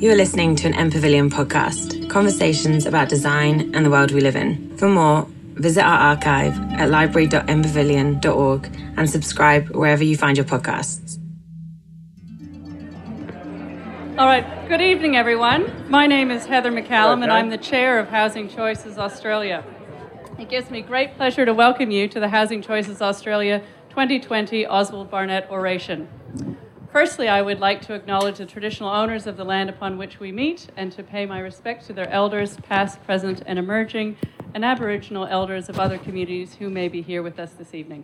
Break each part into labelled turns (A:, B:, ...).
A: You are listening to an M Pavilion podcast, conversations about design and the world we live in. For more, visit our archive at library.mpavilion.org and subscribe wherever you find your podcasts.
B: All right, good evening, everyone. My name is Heather McCallum, and I'm the chair of Housing Choices Australia. It gives me great pleasure to welcome you to the Housing Choices Australia 2020 Oswald Barnett Oration. Firstly, I would like to acknowledge the traditional owners of the land upon which we meet and to pay my respect to their elders, past, present, and emerging, and Aboriginal elders of other communities who may be here with us this evening.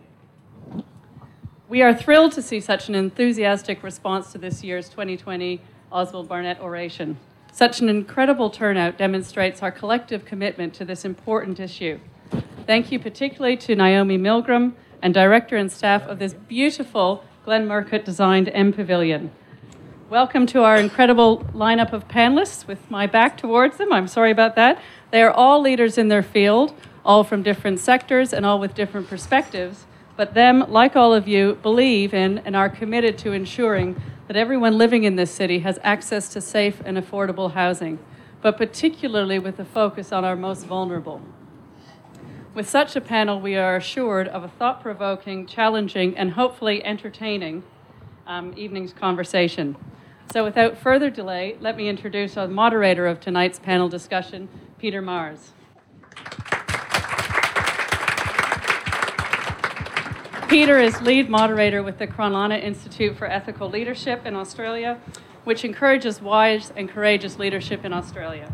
B: We are thrilled to see such an enthusiastic response to this year's 2020 Oswald Barnett Oration. Such an incredible turnout demonstrates our collective commitment to this important issue. Thank you particularly to Naomi Milgram and director and staff of this beautiful Glenn Murcutt designed M Pavilion. Welcome to our incredible lineup of panelists with my back towards them. I'm sorry about that. They are all leaders in their field, all from different sectors and all with different perspectives. But them, like all of you, believe in and are committed to ensuring that everyone living in this city has access to safe and affordable housing, but particularly with a focus on our most vulnerable. With such a panel, we are assured of a thought provoking, challenging, and hopefully entertaining um, evening's conversation. So, without further delay, let me introduce our moderator of tonight's panel discussion, Peter Mares. Peter is lead moderator with the Cranlana Institute for Ethical Leadership in Australia, which encourages wise and courageous leadership in Australia.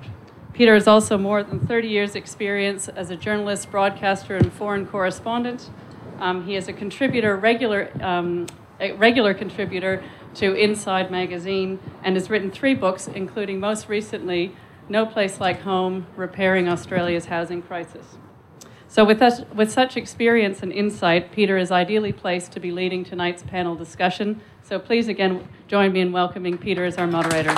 B: Peter has also more than 30 years' experience as a journalist, broadcaster, and foreign correspondent. Um, he is a contributor, regular, um, a regular contributor to Inside Magazine, and has written three books, including most recently No Place Like Home Repairing Australia's Housing Crisis. So, with, us, with such experience and insight, Peter is ideally placed to be leading tonight's panel discussion. So, please again join me in welcoming Peter as our moderator.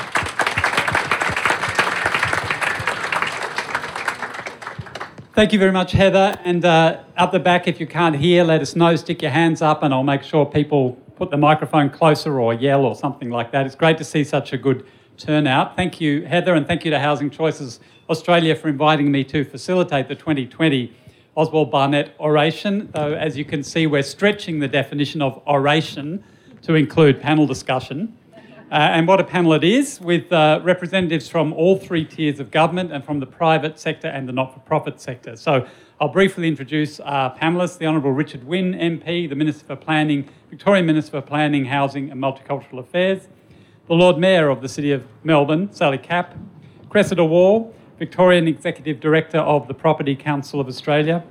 C: Thank you very much, Heather. And uh, up the back, if you can't hear, let us know. Stick your hands up, and I'll make sure people put the microphone closer or yell or something like that. It's great to see such a good turnout. Thank you, Heather, and thank you to Housing Choices Australia for inviting me to facilitate the 2020 Oswald Barnett oration. Though, as you can see, we're stretching the definition of oration to include panel discussion. Uh, and what a panel it is, with uh, representatives from all three tiers of government and from the private sector and the not for profit sector. So I'll briefly introduce our panellists the Honourable Richard Wynne, MP, the Minister for Planning, Victorian Minister for Planning, Housing and Multicultural Affairs, the Lord Mayor of the City of Melbourne, Sally Capp, Cressida Wall, Victorian Executive Director of the Property Council of Australia,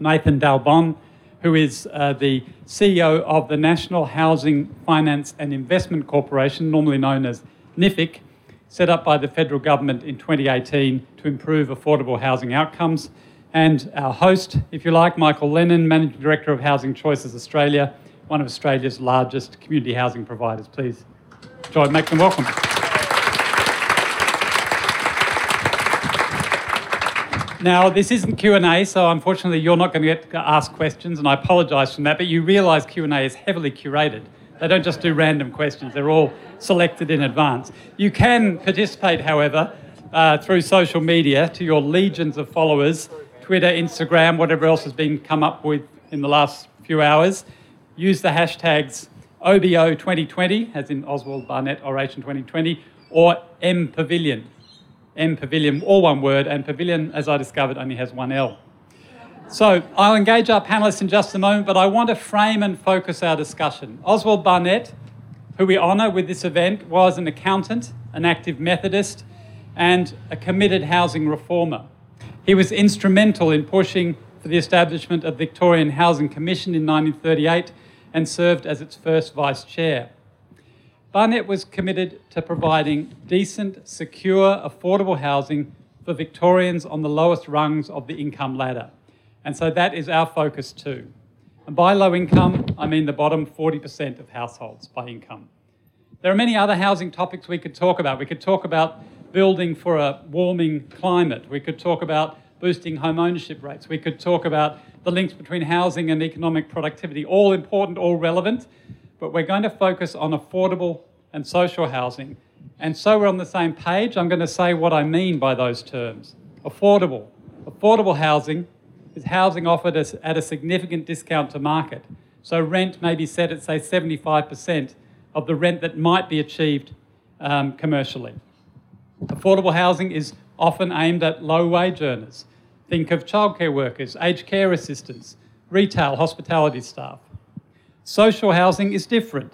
C: Nathan Dal Bon, who is uh, the CEO of the National Housing Finance and Investment Corporation, normally known as NHFIC, set up by the federal government in 2018 to improve affordable housing outcomes. And our host, if you like, Michael Lennon, Managing Director of Housing Choices Australia, one of Australia's largest community housing providers. Please join, make them welcome. Now, this isn't Q&A, so unfortunately you're not going to get to ask questions, and I apologise for that, but you realise Q&A is heavily curated. They don't just do random questions, they're all selected in advance. You can participate, however, uh, through social media to your legions of followers, Twitter, Instagram, whatever else has been come up with in the last few hours. Use the hashtags OBO2020, as in Oswald Barnett Oration 2020, or MPavilion, M Pavilion, all one word, and Pavilion, as I discovered, only has one L. So I'll engage our panelists in just a moment, but I want to frame and focus our discussion. Oswald Barnett, who we honour with this event, was an accountant, an active Methodist, and a committed housing reformer. He was instrumental in pushing for the establishment of the Victorian Housing Commission in 1938 and served as its first vice chair. Barnett was committed to providing decent, secure, affordable housing for Victorians on the lowest rungs of the income ladder. And so that is our focus too. And by low income, I mean the bottom 40% of households by income. There are many other housing topics we could talk about. We could talk about building for a warming climate. We could talk about boosting home ownership rates. We could talk about the links between housing and economic productivity. All important, all relevant but we're going to focus on affordable and social housing And so we're on the same page, I'm going to say what I mean by those terms. Affordable. Affordable housing is housing offered at a significant discount to market. So rent may be set at, say, 75% of the rent that might be achieved um, commercially. Affordable housing is often aimed at low wage earners. Think of childcare workers, aged care assistants, retail, hospitality staff. Social housing is different.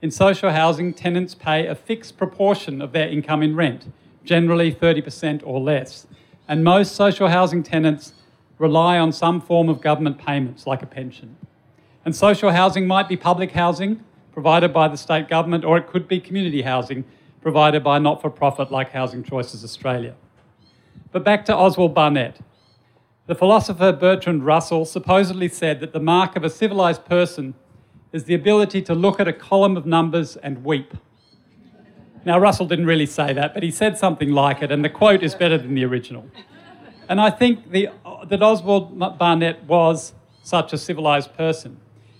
C: In social housing, tenants pay a fixed proportion of their income in rent, generally 30% or less. And most social housing tenants rely on some form of government payments, like a pension. And social housing might be public housing provided by the state government, or it could be community housing provided by not for profit like Housing Choices Australia. But back to Oswald Barnett. The philosopher Bertrand Russell supposedly said that the mark of a civilised person is the ability to look at a column of numbers and weep. Now, Russell didn't really say that, but he said something like it, and the quote is better than the original. And I think the, that Oswald Barnett was such a civilised person.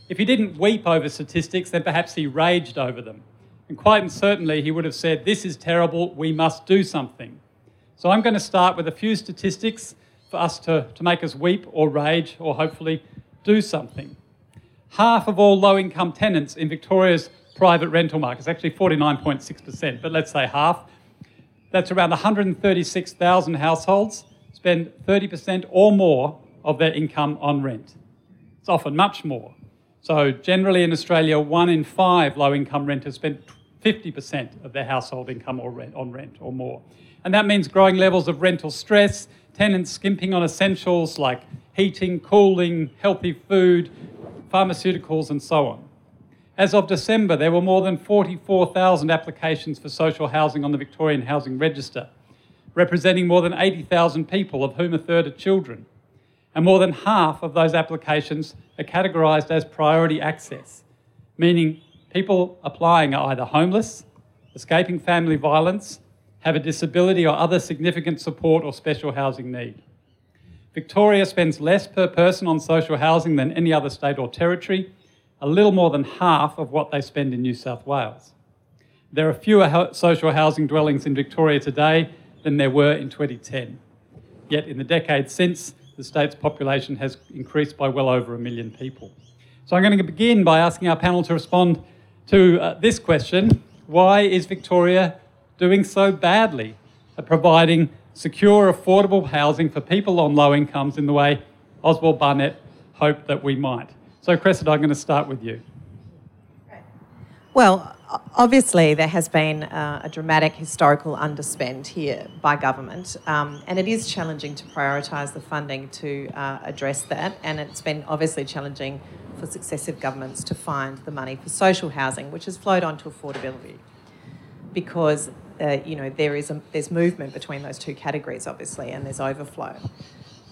C: If he didn't weep over statistics, then perhaps he raged over them. And quite certainly, he would have said, This is terrible, we must do something. So I'm going to start with a few statistics for us to, to make us weep or rage or hopefully do something. Half of all low income tenants in Victoria's private rental market is actually 49.6%, but let's say half. That's around 136,000 households spend 30% or more of their income on rent. It's often much more. So, generally in Australia, one in five low income renters spend 50% of their household income rent, on rent or more. And that means growing levels of rental stress, tenants skimping on essentials like heating, cooling, healthy food, pharmaceuticals, and so on. As of December, there were more than 44,000 applications for social housing on the Victorian Housing Register, representing more than 80,000 people, of whom a third are children. And more than half of those applications are categorised as priority access, meaning people applying are either homeless, escaping family violence, have a disability or other significant support or special housing need. Victoria spends less per person on social housing than any other state or territory, a little more than half of what they spend in New South Wales. There are fewer social housing dwellings in Victoria today than there were in 2010. Yet in the decades since, the state's population has increased by well over a million people. So I'm going to begin by asking our panel to respond to uh, this question Why is Victoria doing so badly at providing secure, affordable housing for people on low incomes in the way Oswald Barnett hoped that we might? So, Cressida, I'm going to start with you.
D: Well, obviously, there has been uh, a dramatic historical underspend here by government, um, and it is challenging to prioritise the funding to uh, address that. And it's been obviously challenging for successive governments to find the money for social housing, which has flowed on to affordability, because uh, you know there is a, there's movement between those two categories, obviously, and there's overflow.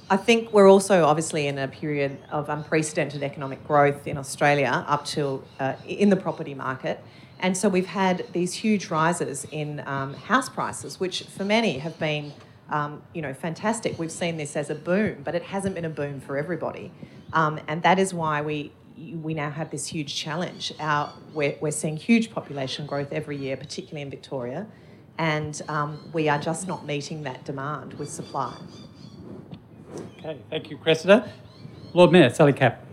D: I think we're also obviously in a period of unprecedented economic growth in Australia up till uh, in the property market. And so we've had these huge rises in um, house prices, which for many have been, um, you know, fantastic. We've seen this as a boom, but it hasn't been a boom for everybody, um, and that is why we we now have this huge challenge. Our, we're, we're seeing huge population growth every year, particularly in Victoria, and um, we are just not meeting that demand with supply.
C: Okay, thank you, Cressida. Lord Mayor, Sally Capp.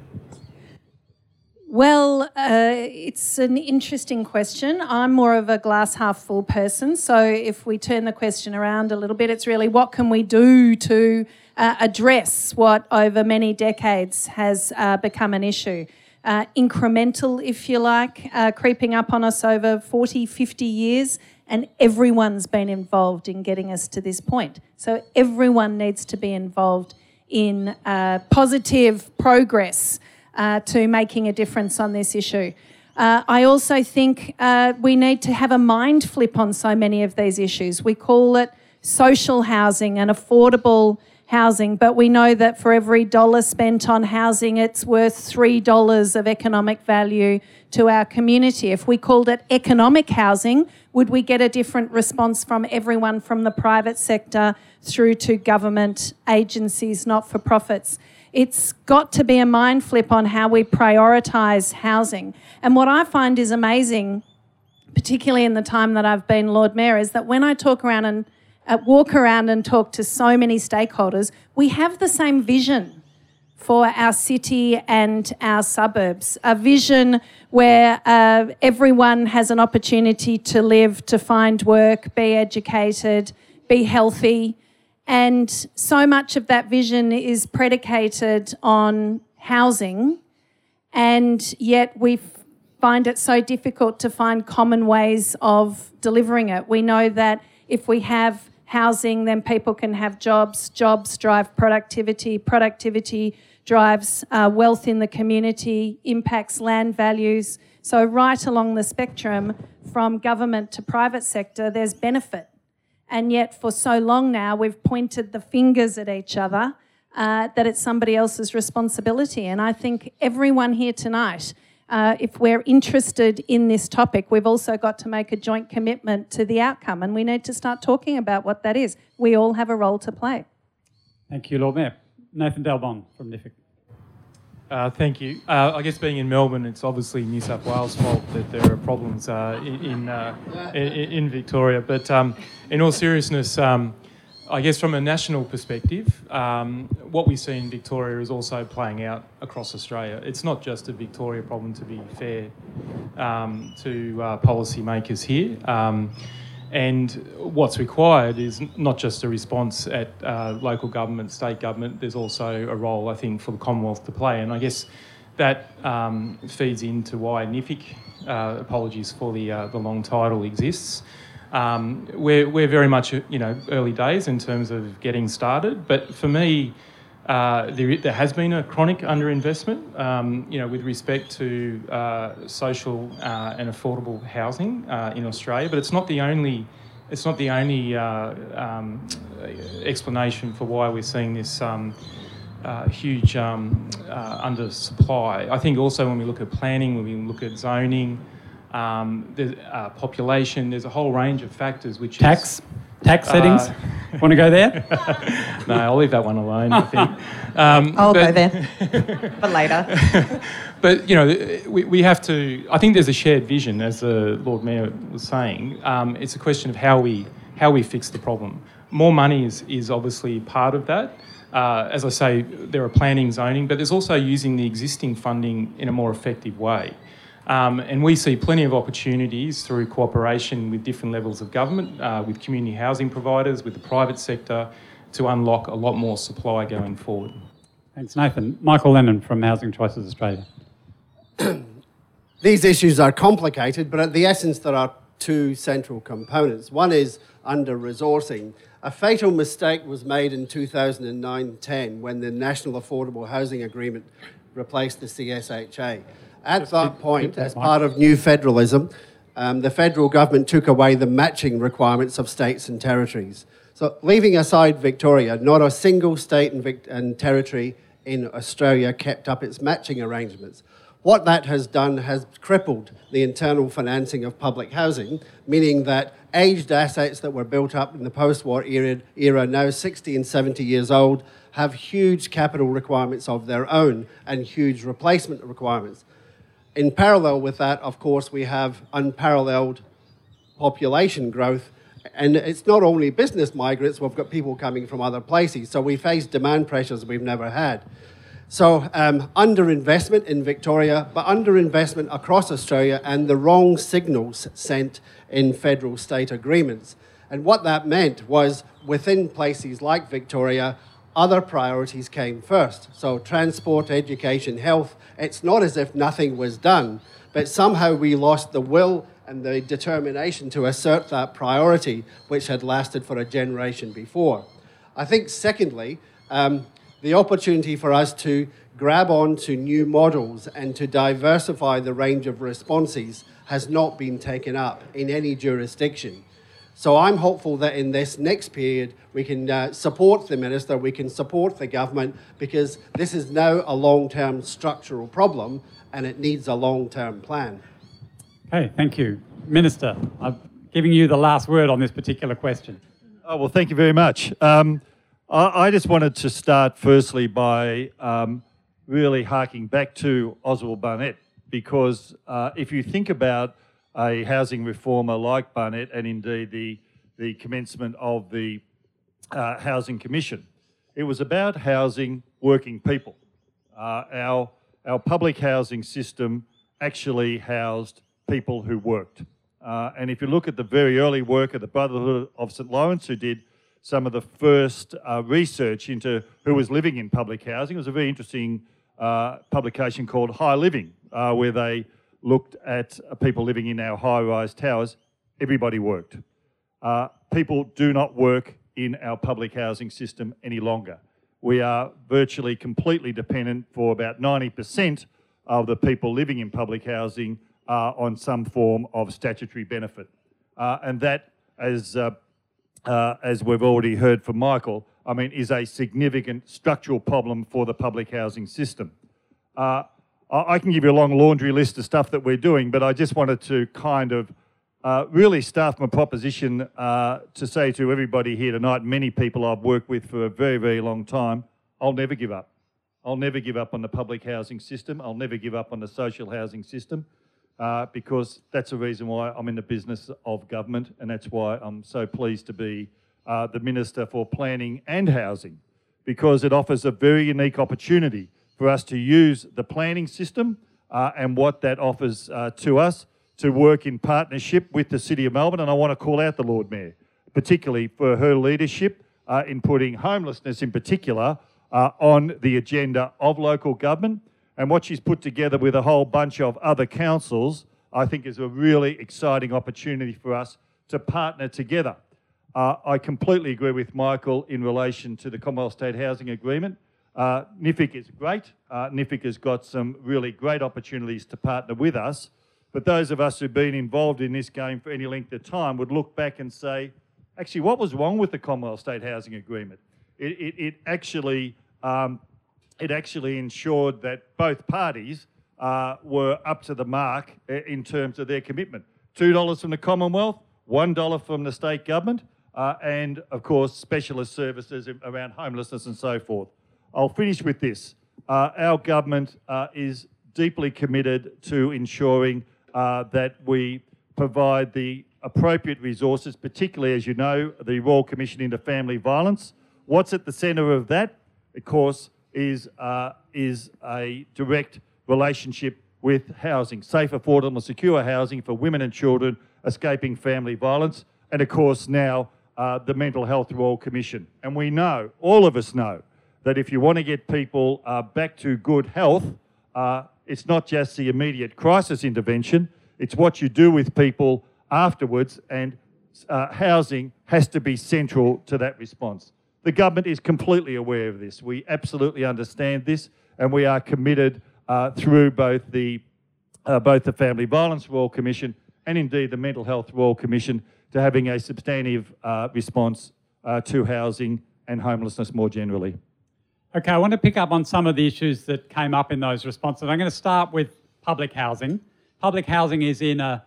E: Well, uh, it's an interesting question. I'm more of a glass half full person. So, if we turn the question around a little bit, it's really what can we do to uh, address what over many decades has uh, become an issue? Uh, incremental, if you like, uh, creeping up on us over 40, 50 years, and everyone's been involved in getting us to this point. So, everyone needs to be involved in uh, positive progress uh, to making a difference on this issue. Uh, I also think uh, we need to have a mind flip on so many of these issues. We call it social housing and affordable housing, but we know that for every dollar spent on housing, it's worth $3 of economic value to our community. If we called it economic housing, would we get a different response from everyone from the private sector through to government agencies, not for profits? It's got to be a mind flip on how we prioritise housing. And what I find is amazing particularly in the time that I've been Lord Mayor, is that when I talk around and walk around and talk to so many stakeholders, we have the same vision for our city and our suburbs. A vision where uh, everyone has an opportunity to live, to find work, be educated, be healthy. And so much of that vision is predicated on housing, and yet we find it so difficult to find common ways of delivering it. We know that if we have housing, then people can have jobs, jobs drive productivity, productivity drives uh, wealth in the community, impacts land values. So, right along the spectrum, from government to private sector, there's benefit. And yet, for so long now, we've pointed the fingers at each other uh, that it's somebody else's responsibility. And I think everyone here tonight, uh, if we're interested in this topic, we've also got to make a joint commitment to the outcome. And we need to start talking about what that is. We all have a role to play.
C: Thank you, Lord Mayor. Nathan Dal Bon from NHFIC.
F: Uh, thank you. Uh, I guess being in Melbourne, it's obviously New South Wales' fault that there are problems uh, in uh, in, in, Victoria. But um, in all seriousness, um, I guess from a national perspective, um, what we see in Victoria is also playing out across Australia. It's not just a Victoria problem, to be fair um, to uh, policymakers here. Um, and what's required is not just a response at uh, local government, state government, there's also a role, I think, for the Commonwealth to play. And I guess that um, feeds into why NHFIC, uh, apologies for the, uh, the long title, exists. Um, we're, we're very much, you know, early days in terms of getting started. But for me, uh, there, there, has been a chronic underinvestment, um, you know, with respect to uh, social uh, and affordable housing uh, in Australia. But it's not the only, it's not the only uh, um, explanation for why we're seeing this um, uh, huge um, undersupply. I think also when we look at planning, when we look at zoning, um, the population, there's a whole range of factors which
C: tax.
F: Is,
C: tax settings? Uh, Want to go there?
F: no, I'll leave that one alone. I think.
D: Um, I'll but, go there, but later.
F: but you know, we, we have to. I think there's a shared vision, as the Lord Mayor was saying. Um, it's a question of how we how we fix the problem. More money is is obviously part of that. Uh, as I say, there are planning, zoning, but there's also using the existing funding in a more effective way. Um, and we see plenty of opportunities through cooperation with different levels of government, uh, with community housing providers, with the private sector, to unlock a lot more supply going forward.
C: Thanks, Nathan. Michael Lennon from Housing Choices Australia.
G: These issues are complicated, but at the essence, there are two central components. One is under resourcing. A fatal mistake was made in 2009 10 when the National Affordable Housing Agreement replaced the CSHA. At that point, as part of new federalism, um, the federal government took away the matching requirements of states and territories. So, leaving aside Victoria, not a single state and, Vic- and territory in Australia kept up its matching arrangements. What that has done has crippled the internal financing of public housing, meaning that aged assets that were built up in the post war era, era, now 60 and 70 years old, have huge capital requirements of their own and huge replacement requirements in parallel with that, of course, we have unparalleled population growth. And it's not only business migrants, we've got people coming from other places. So we face demand pressures we've never had. So um, underinvestment in Victoria, but underinvestment across Australia and the wrong signals sent in federal state agreements. And what that meant was within places like Victoria, other priorities came first. So, transport, education, health. It's not as if nothing was done, but somehow we lost the will and the determination to assert that priority, which had lasted for a generation before. I think, secondly, um, the opportunity for us to grab on to new models and to diversify the range of responses has not been taken up in any jurisdiction. So I'm hopeful that in this next period, we can uh, support the minister, we can support the government, because this is now a long term structural problem and it needs a long term plan.
C: Okay, thank you. Minister, I'm giving you the last word on this particular question.
H: Oh, well, thank you very much. Um, I, I, just wanted to start firstly by um, really harking back to Oswald Barnett, because uh, if you think about a housing reformer like Barnett and indeed the, the commencement of the uh, Housing Commission. It was about housing working people. Uh, our, our public housing system actually housed people who worked. Uh, and if you look at the very early work of the Brotherhood of St Laurence, who did some of the first uh, research into who was living in public housing, it was a very interesting uh, publication called High Living, uh, where they looked at people living in our high rise towers. Everybody worked. Uh, people do not work in our public housing system any longer. We are virtually completely dependent for about 90% of the people living in public housing uh, on some form of statutory benefit. Uh, and that, as, uh, uh, as we've already heard from Michael, I mean, is a significant structural problem for the public housing system. I can give you a long laundry list of stuff that we're doing, but I just wanted to kind of uh, really start my proposition uh, to say to everybody here tonight, many people I've worked with for a very, very long time, I'll never give up. I'll never give up on the public housing system. I'll never give up on the social housing system uh, because that's the reason why I'm in the business of government and that's why I'm so pleased to be uh, the Minister for Planning and Housing because it offers a very unique opportunity for us to use the planning system uh, and what that offers uh, to us to work in partnership with the City of Melbourne. And I want to call out the Lord Mayor, particularly for her leadership uh, in putting homelessness in particular uh, on the agenda of local government. And what she's put together with a whole bunch of other councils, I think is a really exciting opportunity for us to partner together. Uh, I completely agree with Michael in relation to the Commonwealth State Housing Agreement. Uh, NHFIC is great. Uh, NHFIC has got some really great opportunities to partner with us. But those of us who've been involved in this game for any length of time would look back and say, actually, what was wrong with the Commonwealth State Housing Agreement? It, it, it actually, um, it actually ensured that both parties uh, were up to the mark in terms of their commitment. $2 from the Commonwealth, $1 from the state government, uh, and of course, specialist services around homelessness and so forth. I'll finish with this. Uh, our government uh, is deeply committed to ensuring uh, that we provide the appropriate resources, particularly, as you know, the Royal Commission into Family Violence. What's at the centre of that, of course, is, uh, is a direct relationship with housing, safe, affordable and secure housing for women and children escaping family violence, and of course now uh, the Mental Health Royal Commission. And we know, all of us know, that if you want to get people uh, back to good health, uh, it's not just the immediate crisis intervention, it's what you do with people afterwards, and uh, housing has to be central to that response. The government is completely aware of this. We absolutely understand this, and we are committed uh, through both the, uh, both the Family Violence Royal Commission and indeed the Mental Health Royal Commission to having a substantive uh, response to housing and homelessness more generally.
C: Okay, I want to pick up on some of the issues that came up in those responses. I'm going to start with public housing. Public housing is in a,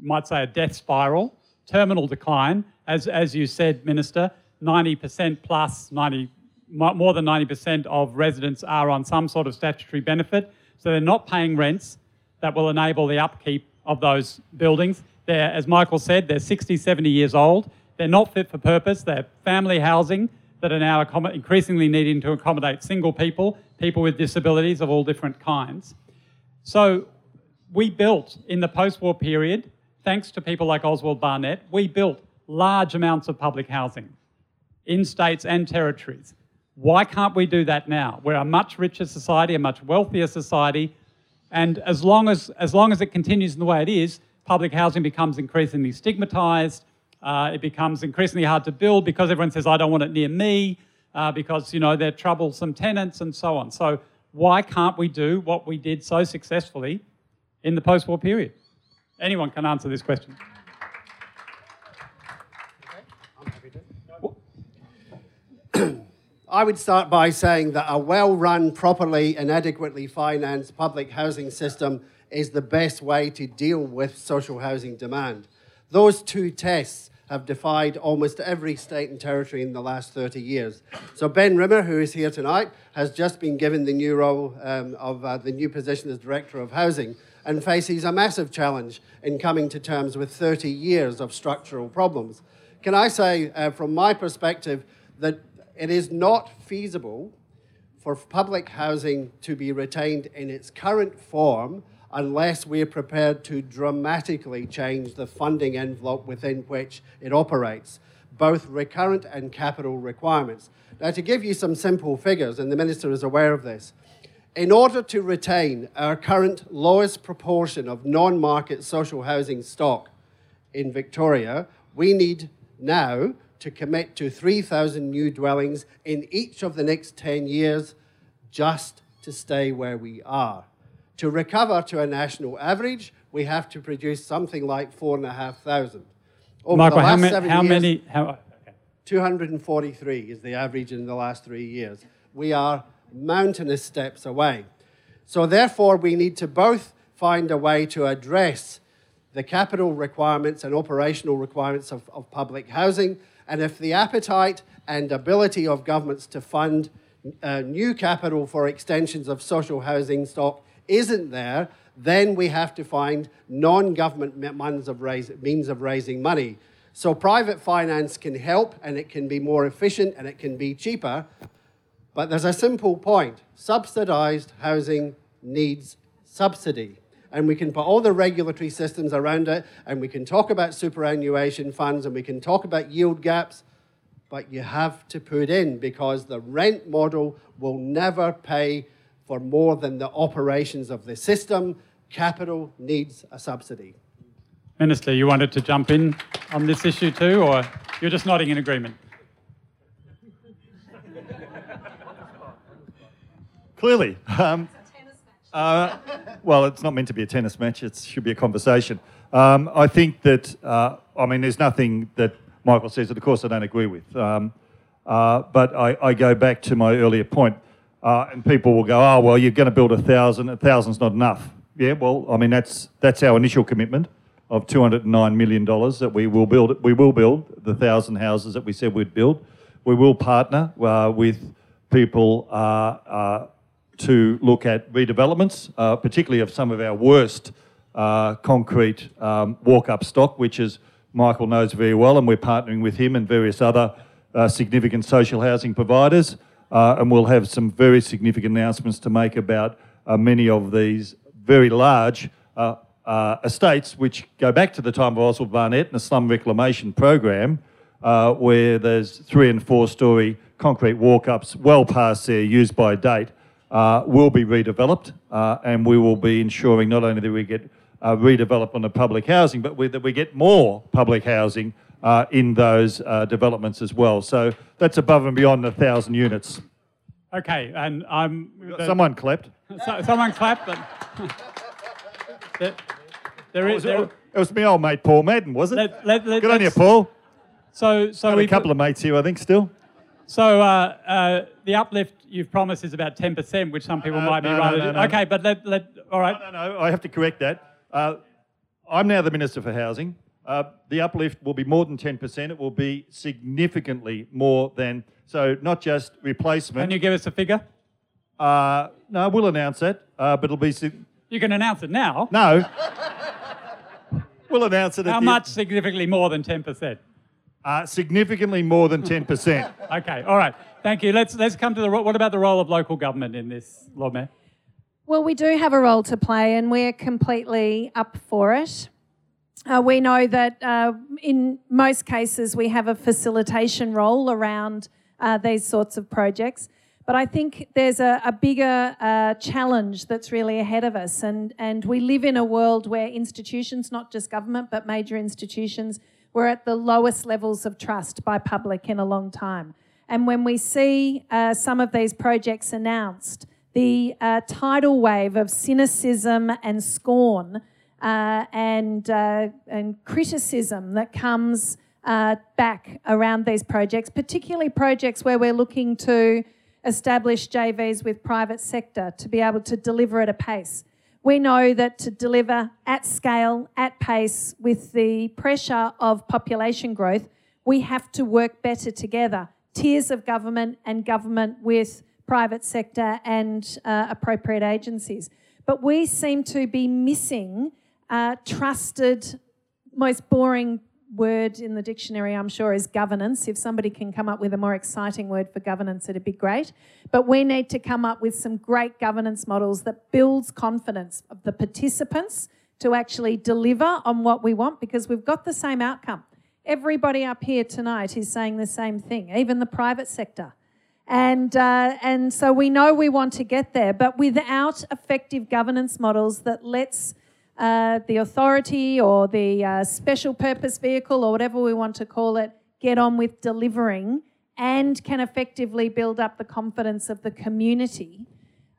C: might say, a death spiral, terminal decline. As, as you said, Minister, 90% plus, 90, more than 90% of residents are on some sort of statutory benefit. So they're not paying rents that will enable the upkeep of those buildings. They're, as Michael said, they're 60, 70 years old. They're not fit for purpose. They're family housing that are now increasingly needing to accommodate single people, people with disabilities of all different kinds. So we built in the post-war period, thanks to people like Oswald Barnett, we built large amounts of public housing in states and territories. Why can't we do that now? We're a much richer society, a much wealthier society, and as long as, as long as it continues in the way it is, public housing becomes increasingly stigmatised, uh, it becomes increasingly hard to build because everyone says, I don't want it near me, uh, because, you know, they're troublesome tenants and so on. So why can't we do what we did so successfully in the post-war period? Anyone can answer this question.
G: I would start by saying that a well run, properly and adequately financed public housing system is the best way to deal with social housing demand. Those two tests have defied almost every state and territory in the last 30 years. So Ben Rimmer, who is here tonight, has just been given the new role um, of uh, the new position as Director of Housing. and faces a massive challenge in coming to terms with 30 years of structural problems. Can I say, uh, from my perspective, that it is not feasible for public housing to be retained in its current form unless we're prepared to dramatically change the funding envelope within which it operates, both recurrent and capital requirements. Now, to give you some simple figures, and the Minister is aware of this, in order to retain our current lowest proportion of non market social housing stock in Victoria, we need now to commit to 3,000 new dwellings in each of the next 10 years just to stay where we are. To recover to a national average, we have to produce something like 4,500.
C: Michael, how, ma- how years, many? How,
G: okay. 243 is the average in the last three years. We are mountainous steps away. So, therefore, we need to both find a way to address the capital requirements and operational requirements of, of public housing. And if the appetite and ability of governments to fund uh, new capital for extensions of social housing stock isn't there, then we have to find non government means of, means of raising money. So private finance can help and it can be more efficient and it can be cheaper. But there's a simple point subsidized housing needs subsidy. And we can put all the regulatory systems around it, and we can talk about superannuation funds, and we can talk about yield gaps, but you have to put in because the rent model will never pay for more than the operations of the system. Capital needs a subsidy.
C: Minister, you wanted to jump in on this issue too, or you're just nodding in agreement?
H: Clearly. Um, uh, well, it's not meant to be a tennis match, it should be a conversation. Um, I think that, uh, I mean, there's nothing that Michael says that, of course, I don't agree with. Um, uh, but I, I, go back to my earlier point, uh, and people will go, "Oh, well, you're going to build a thousand. A thousand's not enough." Yeah, well, I mean, that's that's our initial commitment of 209 million dollars that we will build. We will build the thousand houses that we said we'd build. We will partner uh, with people uh, uh, to look at redevelopments, particularly of some of our worst concrete um, walk-up stock, which is Michael knows very well, and we're partnering with him and various other uh, significant social housing providers. Uh, and we'll have some very significant announcements to make about uh, many of these very large uh, uh, estates, which go back to the time of Oswald Barnett and the slum reclamation program, uh, where there's three and four story concrete walk ups well past their use by date. will be redeveloped, and we will be ensuring not only that we get redevelopment of public housing, but we, that we get more public housing uh, in those uh, developments as well. So that's above and beyond the thousand units.
C: Okay, and I'm.
H: someone clapped.
C: So, someone clapped, but. there, there is. There,
H: it was me old mate Paul Madden, was it? Let, let, let, Good on you, Paul.
C: So, so
H: we a couple of mates here, I think, still.
C: So uh, uh, the uplift you've promised is about 10%, which some people no, might be no, rather. No, okay, but let, let all right.
H: No, no, no, I have to correct that. Uh, I'm now the Minister for Housing. Uh, the uplift will be more than 10%. It will be significantly more than, so not just replacement.
C: Can you give us a figure?
H: Uh, no, we'll announce it, uh, but it'll be.
C: you can announce it now.
H: No. we'll announce it.
C: How much significantly more than 10%?
H: Uh, significantly more than 10%.
C: okay, all right. Thank you. Let's, let's come to the. What about the role of local government in this, Lord Mayor?
E: Well, we do have a role to play, and we're completely up for it. Uh, we know that uh, in most cases we have a facilitation role around uh, these sorts of projects. But I think there's a, a bigger uh, challenge that's really ahead of us. And, and we live in a world where institutions, not just government, but major institutions, we're at the lowest levels of trust by public in a long time. And when we see uh, some of these projects announced, the uh, tidal wave of cynicism and scorn uh, and, uh, and criticism that comes uh, back around these projects, particularly projects where we're looking to establish JVs with private sector to be able to deliver at a pace. We know that to deliver at scale, at pace, with the pressure of population growth, we have to work better together. Tiers of government and government with private sector and uh, appropriate agencies. but we seem to be missing uh, trusted, most boring word in the dictionary, I'm sure, is governance. If somebody can come up with a more exciting word for governance, it'd be great. But we need to come up with some great governance models that builds confidence of the participants to actually deliver on what we want because we've got the same outcome. Everybody up here tonight is saying the same thing, even the private sector. And, uh, and so we know we want to get there, but without effective governance models that lets uh, the authority or the uh, special purpose vehicle or whatever we want to call it get on with delivering and can effectively build up the confidence of the community,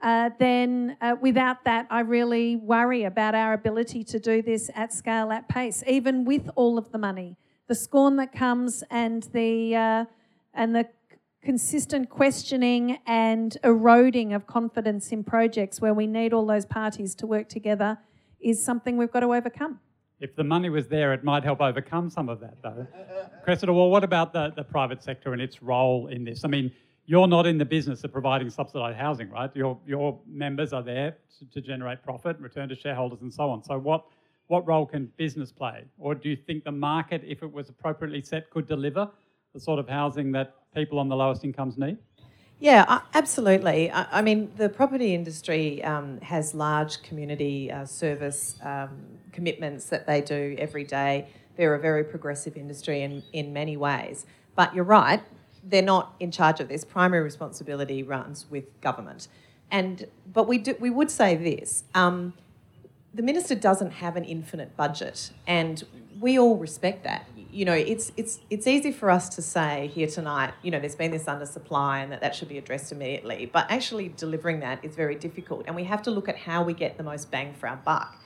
E: uh, then uh, without that, I really worry about our ability to do this at scale, at pace, even with all of the money. The scorn that comes and the, uh, and the consistent questioning and eroding of confidence in projects where we need all those parties to work together is something we've got to overcome.
C: If the money was there, it might help overcome some of that, though. Cressida, well, what about the, the private sector and its role in this? I mean, you're not in the business of providing subsidised housing, right? Your, your members are there to, to generate profit, return to shareholders, and so on. So, what, what role can business play? Or do you think the market, if it was appropriately set, could deliver the sort of housing that people on the lowest incomes need?
D: Yeah, absolutely. I mean, the property industry um, has large community uh, service um, commitments that they do every day. They're a very progressive industry in, in many ways. But you're right, they're not in charge of this. Primary responsibility runs with government. And but we do, we would say this: um, the minister doesn't have an infinite budget, and we all respect that you know, it's it's it's easy for us to say here tonight, you know, there's been this undersupply and that that should be addressed immediately. But actually delivering that is very difficult, and we have to look at how we get the most bang for our buck.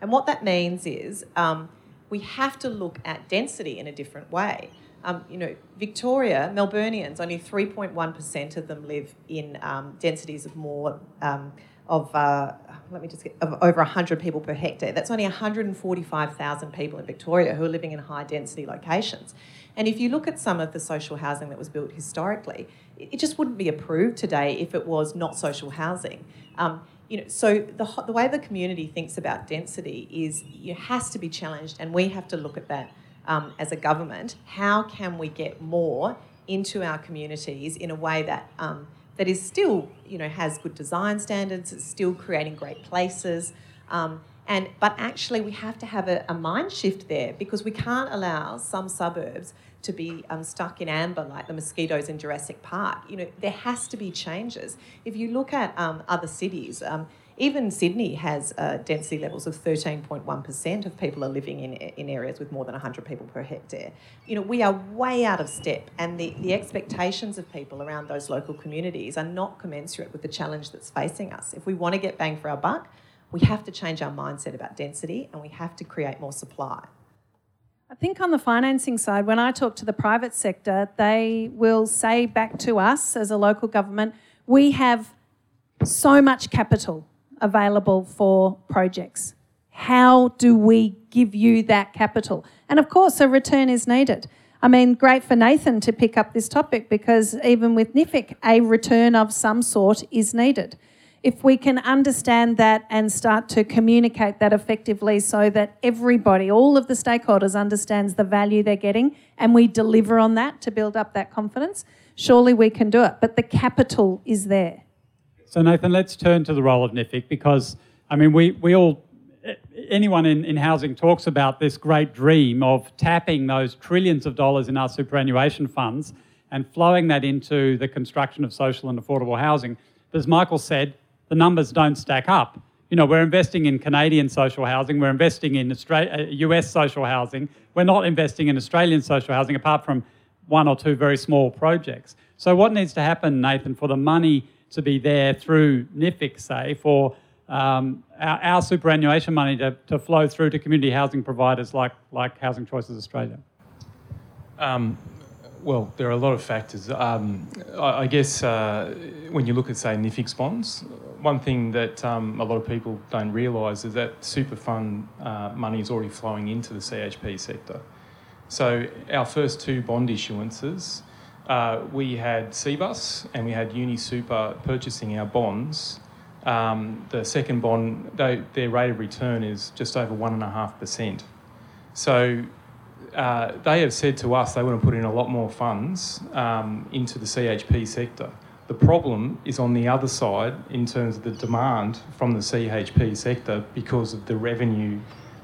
D: And what that means is um, we have to look at density in a different way. Um, you know, Victoria, Melburnians, only 3.1% of them live in um, densities of more um, of, uh, let me just get, of over 100 people per hectare. That's only 145,000 people in Victoria who are living in high density locations. And if you look at some of the social housing that was built historically, it just wouldn't be approved today if it was not social housing. Um, you know, so the, the way the community thinks about density is it has to be challenged, and we have to look at that um, as a government. How can we get more into our communities in a way that um, that is still, you know, has good design standards, it's still creating great places. Um, and, but actually, we have to have a, a, mind shift there because we can't allow some suburbs to be um, stuck in amber like the mosquitoes in Jurassic Park. You know, there has to be changes. If you look at um, other cities, um, even Sydney has uh, density levels of 13.1% of people are living in, in areas with more than 100 people per hectare. You know, we are way out of step, and the, the expectations of people around those local communities are not commensurate with the challenge that's facing us. If we want to get bang for our buck, we have to change our mindset about density and we have to create more supply.
E: I think on the financing side, when I talk to the private sector, they will say back to us as a local government, we have so much capital available for projects. How do we give you that capital? And of course, a return is needed. I mean, great for Nathan to pick up this topic because even with NHFIC, a return of some sort is needed. If we can understand that and start to communicate that effectively so that everybody, all of the stakeholders, understands the value they're getting and we deliver on that to build up that confidence, surely we can do it. But the capital is there.
C: So, Nathan, let's turn to the role of NHFIC because, I mean, we, we all, anyone in, in housing talks about this great dream of tapping those trillions of dollars in our superannuation funds and flowing that into the construction of social and affordable housing. But as Michael said, the numbers don't stack up. You know, we're investing in Canadian social housing, we're investing in Australia, US uh, social housing, we're not investing in Australian social housing apart from one or two very small projects. So, what needs to happen, Nathan, for the money to be there through NHFIC, say, for um, our, our, superannuation money to, to flow through to community housing providers like, like Housing Choices Australia?
F: Um, well, there are a lot of factors. Um, I, I, guess uh, when you look at, say, NHFIC's bonds, one thing that um, a lot of people don't realise is that super fund uh, money is already flowing into the CHP sector. So our first two bond issuances uh, we had Cbus and we had UniSuper purchasing our bonds um, the second bond, they, their rate of return is just over 1.5%. So uh, they have said to us they want to put in a lot more funds um, into the CHP sector. The problem is on the other side in terms of the demand from the CHP sector because of the revenue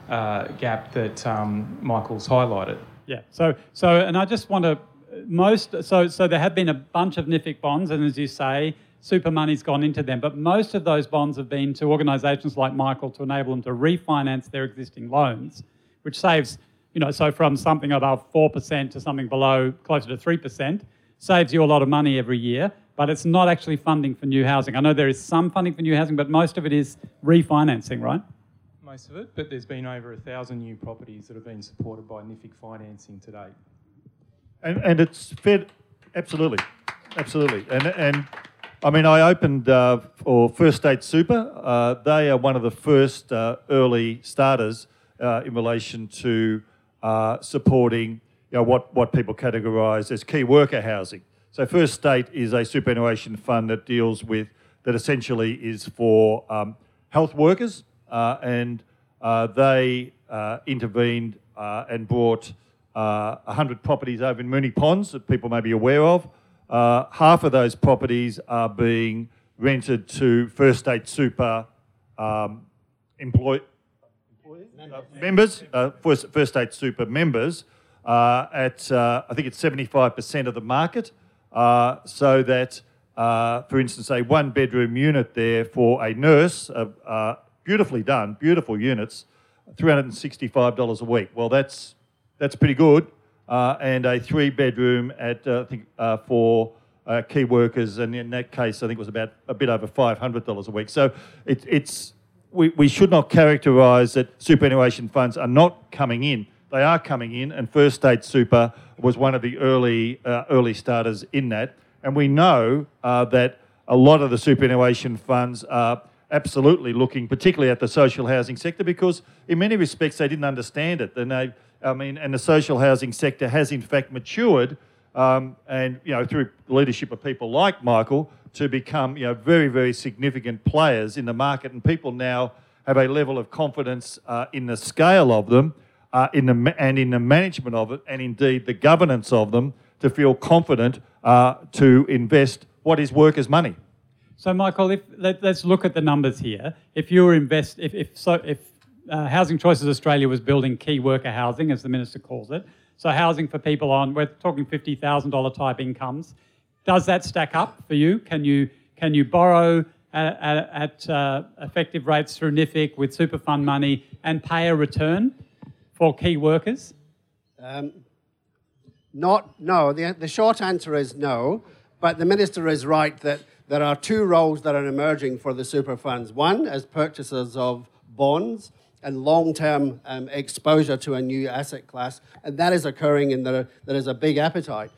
F: uh, gap that um, Michael's highlighted.
C: Yeah. So, so, and I just want to most. So, so there have been a bunch of NHFIC bonds, and as you say, super money's gone into them. But most of those bonds have been to organisations like Michael to enable them to refinance their existing loans, which saves, you know, so from something above four percent to something below closer to three percent, saves you a lot of money every year. But it's not actually funding for new housing. I know there is some funding for new housing, but most of it is refinancing, right?
F: most of it, but there's been over a thousand new properties that have been supported by NHFIC financing to date.
H: And, and it's fed, absolutely, absolutely. And, and I mean, I opened uh, for First State Super. Uh, they are one of the first uh, early starters uh, in relation to uh, supporting you know, what, what people categorise as key worker housing. So First State is a superannuation fund that deals with, that essentially is for um, health workers uh, and they intervened and brought 100 properties over in Moonee Ponds that people may be aware of. half of those properties are being rented to First State Super um, employ- uh, members, uh, First, First State Super members, uh, at I think it's 75% of the market, so that, for instance, a one bedroom unit there for a nurse, beautifully done, beautiful units, $365 a week. Well, that's, that's pretty good. Uh, and a three bedroom at, uh, I think, uh, for uh, key workers, and in that case, I think it was about a bit over $500 a week. So it, it's, we, we should not characterise that superannuation funds are not coming in. They are coming in, and First State Super was one of the early, uh, early starters in that. And we know uh, that a lot of the superannuation funds are absolutely looking particularly at the social housing sector because in many respects they didn't understand it. And they, I mean, and the social housing sector has in fact matured um, and, you know, through leadership of people like Michael to become, you know, very, very significant players in the market. And people now have a level of confidence uh, in the scale of them uh, in the, and in the management of it and indeed the governance of them to feel confident uh, to invest what is workers' money.
C: So, Michael, if let, us look at the numbers here. If you invest, if, if so, if uh, Housing Choices Australia was building key worker housing, as the minister calls it, so housing for people on we're talking fifty thousand dollar type incomes, does that stack up for you? Can you can you borrow at, at, uh, effective rates through NHFIC with super fund money and pay a return for key workers? Um,
G: not no. The, the short answer is no. But the minister is right that there are two roles that are emerging for the super funds. One, as purchasers of bonds and long-term um, exposure to a new asset class, and that is occurring, and there, there is a big appetite.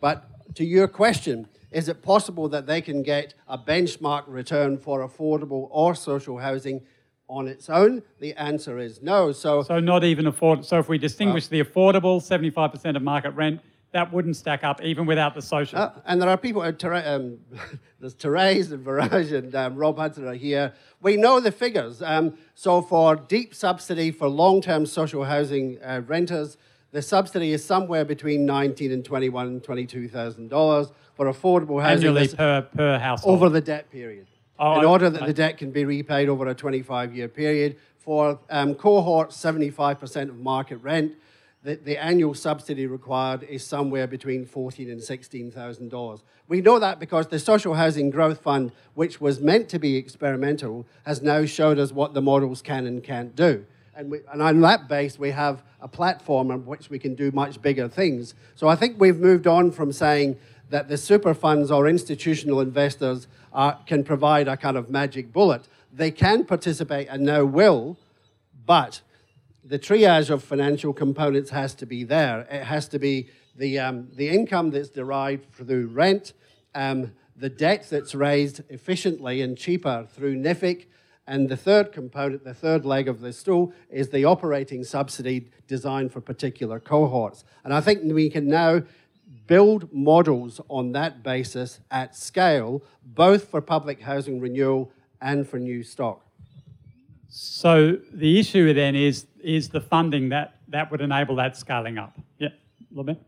G: But to your question, is it possible that they can get a benchmark return for affordable or social housing on its own? The answer is no. So,
C: so not even afford. So if we distinguish well, the affordable, 75% of market rent, that wouldn't stack up even without the social. Uh,
G: and there are people, uh, um, there's Therese and Viraj and um, Rob Hudson are here. We know the figures. Um, so for deep subsidy for long-term social housing uh, renters, the subsidy is somewhere between 19 and 21 and 22,000 dollars for affordable housing.
C: Annually per, per household.
G: Over the debt period. Oh, in order that I, the debt can be repaid over a 25-year period. For um, cohort, 75% of market rent the, the annual subsidy required is somewhere between fourteen and sixteen thousand dollars. We know that because the Social Housing Growth Fund, which was meant to be experimental, has now showed us what the models can and can't do. And, we, and on that base, we have a platform on which we can do much bigger things. So I think we've moved on from saying that the super funds or institutional investors are, can provide a kind of magic bullet. They can participate and now will, but the triage of financial components has to be there. It has to be the, um, the income that's derived through rent, um, the debt that's raised efficiently and cheaper through NHFIC, and the third component, the third leg of the stool, is the operating subsidy designed for particular cohorts. And I think we can now build models on that basis at scale, both for public housing renewal and for new stock.
C: So the issue then is is the funding that that would enable that scaling up. Yeah, a little bit.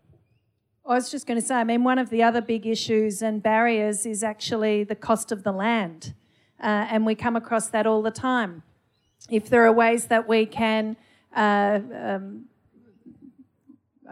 E: I was just going to say, I mean, one of the other big issues and barriers is actually the cost of the land. Uh, and we come across that all the time. If there are ways that we can, uh, um,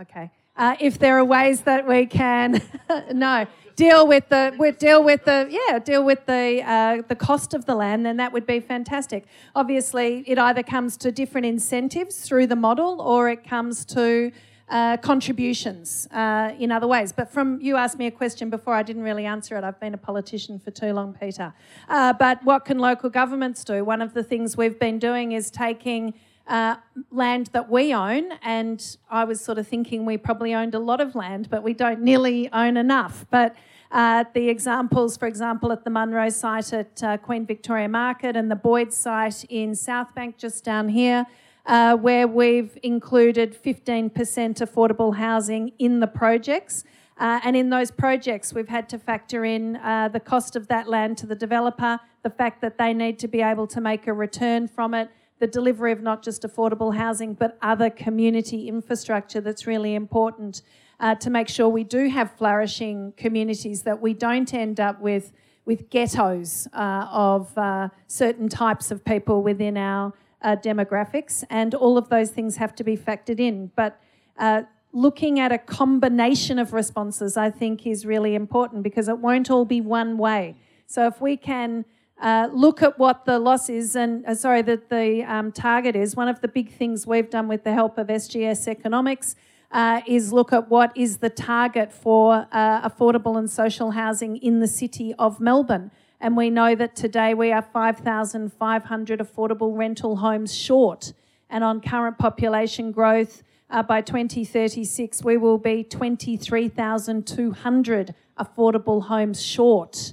E: okay, uh, if there are ways that we can, no, deal with the with, deal with the yeah deal with the uh, the cost of the land, then that would be fantastic. Obviously, it either comes to different incentives through the model, or it comes to uh, contributions uh, in other ways. But from you asked me a question before, I didn't really answer it. I've been a politician for too long, Peter. Uh, but what can local governments do? One of the things we've been doing is taking uh, land that we own, and I was sort of thinking we probably owned a lot of land, but we don't nearly own enough. But uh, the examples, for example, at the Munro site at uh, Queen Victoria Market and the Boyd site in Southbank, just down here, uh, where we've included 15% affordable housing in the projects. Uh, and in those projects, we've had to factor in uh, the cost of that land to the developer, the fact that they need to be able to make a return from it, the delivery of not just affordable housing, but other community infrastructure that's really important uh, to make sure we do have flourishing communities, that we don't end up with, with ghettos uh, of uh, certain types of people within our uh, demographics, and all of those things have to be factored in. But uh, looking at a combination of responses, I think, is really important because it won't all be one way. So if we can uh, look at what the loss is and uh, sorry that the um, target is, one of the big things we've done with the help of SGS Economics. Uh, is look at what is the target for uh, affordable and social housing in the city of Melbourne. And we know that today we are 5,500 affordable rental homes short. And on current population growth, uh, by 2036, we will be 23,200 affordable homes short.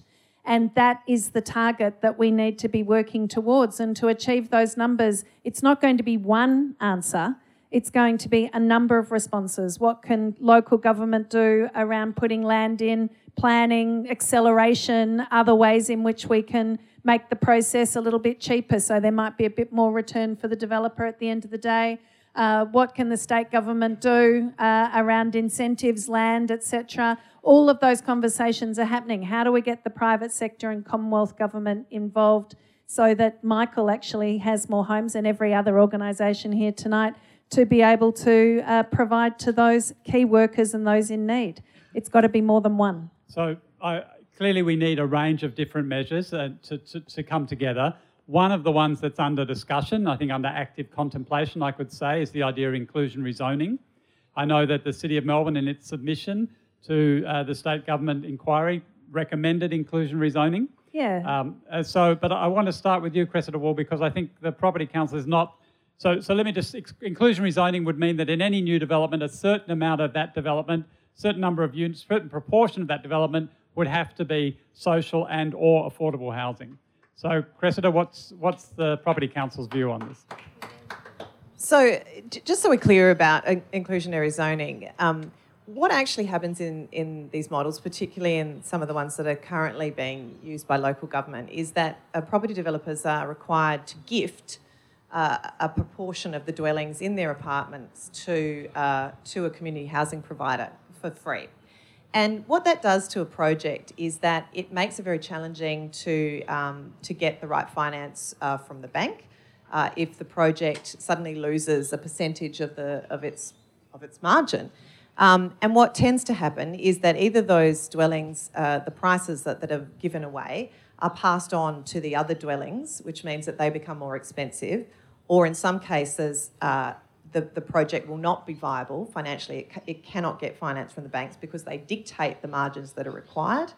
E: And that is the target that we need to be working towards. And to achieve those numbers, it's not going to be one answer, it's going to be a number of responses. What can local government do around putting land in, planning, acceleration, other ways in which we can make the process a little bit cheaper so there might be a bit more return for the developer at the end of the day. Uh, what can the state government do uh, around incentives, land, etc.? All of those conversations are happening. How do we get the private sector and Commonwealth government involved so that Michael actually has more homes and every other organisation here tonight to be able to uh, provide to those key workers and those in need? It's got to be more than one.
C: So I, clearly we need a range of different measures uh, to, to, to come together. One of the ones that's under discussion, I think under active contemplation, I could say, is the idea of inclusionary zoning. I know that the City of Melbourne, in its submission to uh, the state government inquiry, recommended inclusionary zoning.
E: Yeah.
C: Um, uh, so, but I want to start with you, Cressida Wall, because I think the Property Council is not. So, so let me just. Inclusionary zoning would mean that in any new development, a certain amount of that development certain number of units, certain proportion of that development would have to be social and or affordable housing. So, Cressida, what's, what's the Property Council's view on this?
D: So, just so we're clear about inclusionary zoning, um, what actually happens in, in these models, particularly in some of the ones that are currently being used by local government, is that uh, property developers are required to gift uh, a proportion of the dwellings in their apartments to, uh, to a community housing provider for free. And what that does to a project is that it makes it very challenging to, um, to get the right finance uh, from the bank. Uh, if the project suddenly loses a percentage of, the, of, its, of its margin. Um, and what tends to happen is that either those dwellings, uh, the prices that, that are given away, are passed on to the other dwellings, which means that they become more expensive, or in some cases, uh, the, the project will not be viable financially. It, it cannot get finance from the banks because they dictate the margins that are required.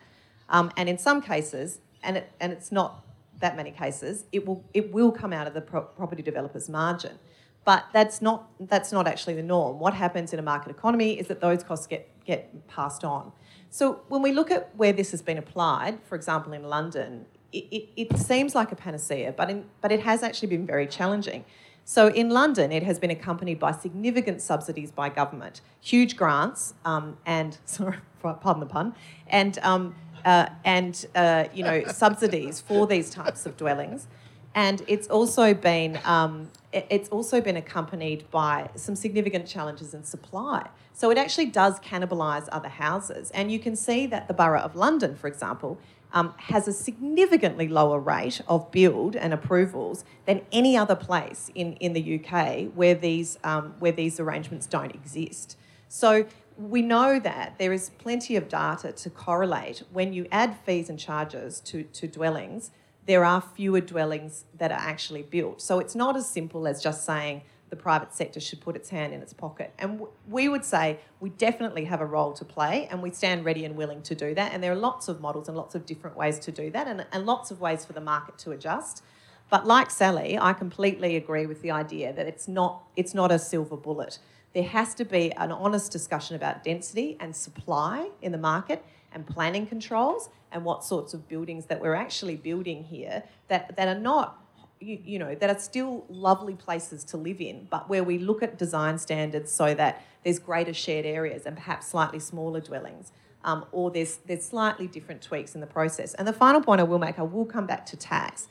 D: Um, and in some cases, and, it, and it's not that many cases, it will, it will come out of the pro- property developer's margin. But that's not, that's not actually the norm. What happens in a market economy is that those costs get, get passed on. So when we look at where this has been applied, for example, in London, it, it, it seems like a panacea, but, in, but it has actually been very challenging. So in London, it has been accompanied by significant subsidies by government, huge grants, um, and sorry, pardon the pun, and um, uh, and uh, you know subsidies for these types of dwellings, and it's also been um, it's also been accompanied by some significant challenges in supply. So it actually does cannibalise other houses, and you can see that the Borough of London, for example, um, has a significantly lower rate of build and approvals than any other place in, in the UK where these, um, where these arrangements don't exist. So we know that there is plenty of data to correlate when you add fees and charges to, to dwellings, there are fewer dwellings that are actually built. So it's not as simple as just saying the private sector should put its hand in its pocket. And w- we would say we definitely have a role to play and we stand ready and willing to do that. And there are lots of models and lots of different ways to do that and, and lots of ways for the market to adjust. But like Sally, I completely agree with the idea that it's not, it's not a silver bullet. There has to be an honest discussion about density and supply in the market and planning controls and what sorts of buildings that we're actually building here that, that are not you, you, know, that are still lovely places to live in, but where we look at design standards so that there's greater shared areas and perhaps slightly smaller dwellings, um, or there's, there's slightly different tweaks in the process. And the final point I will make, I will come back to tax.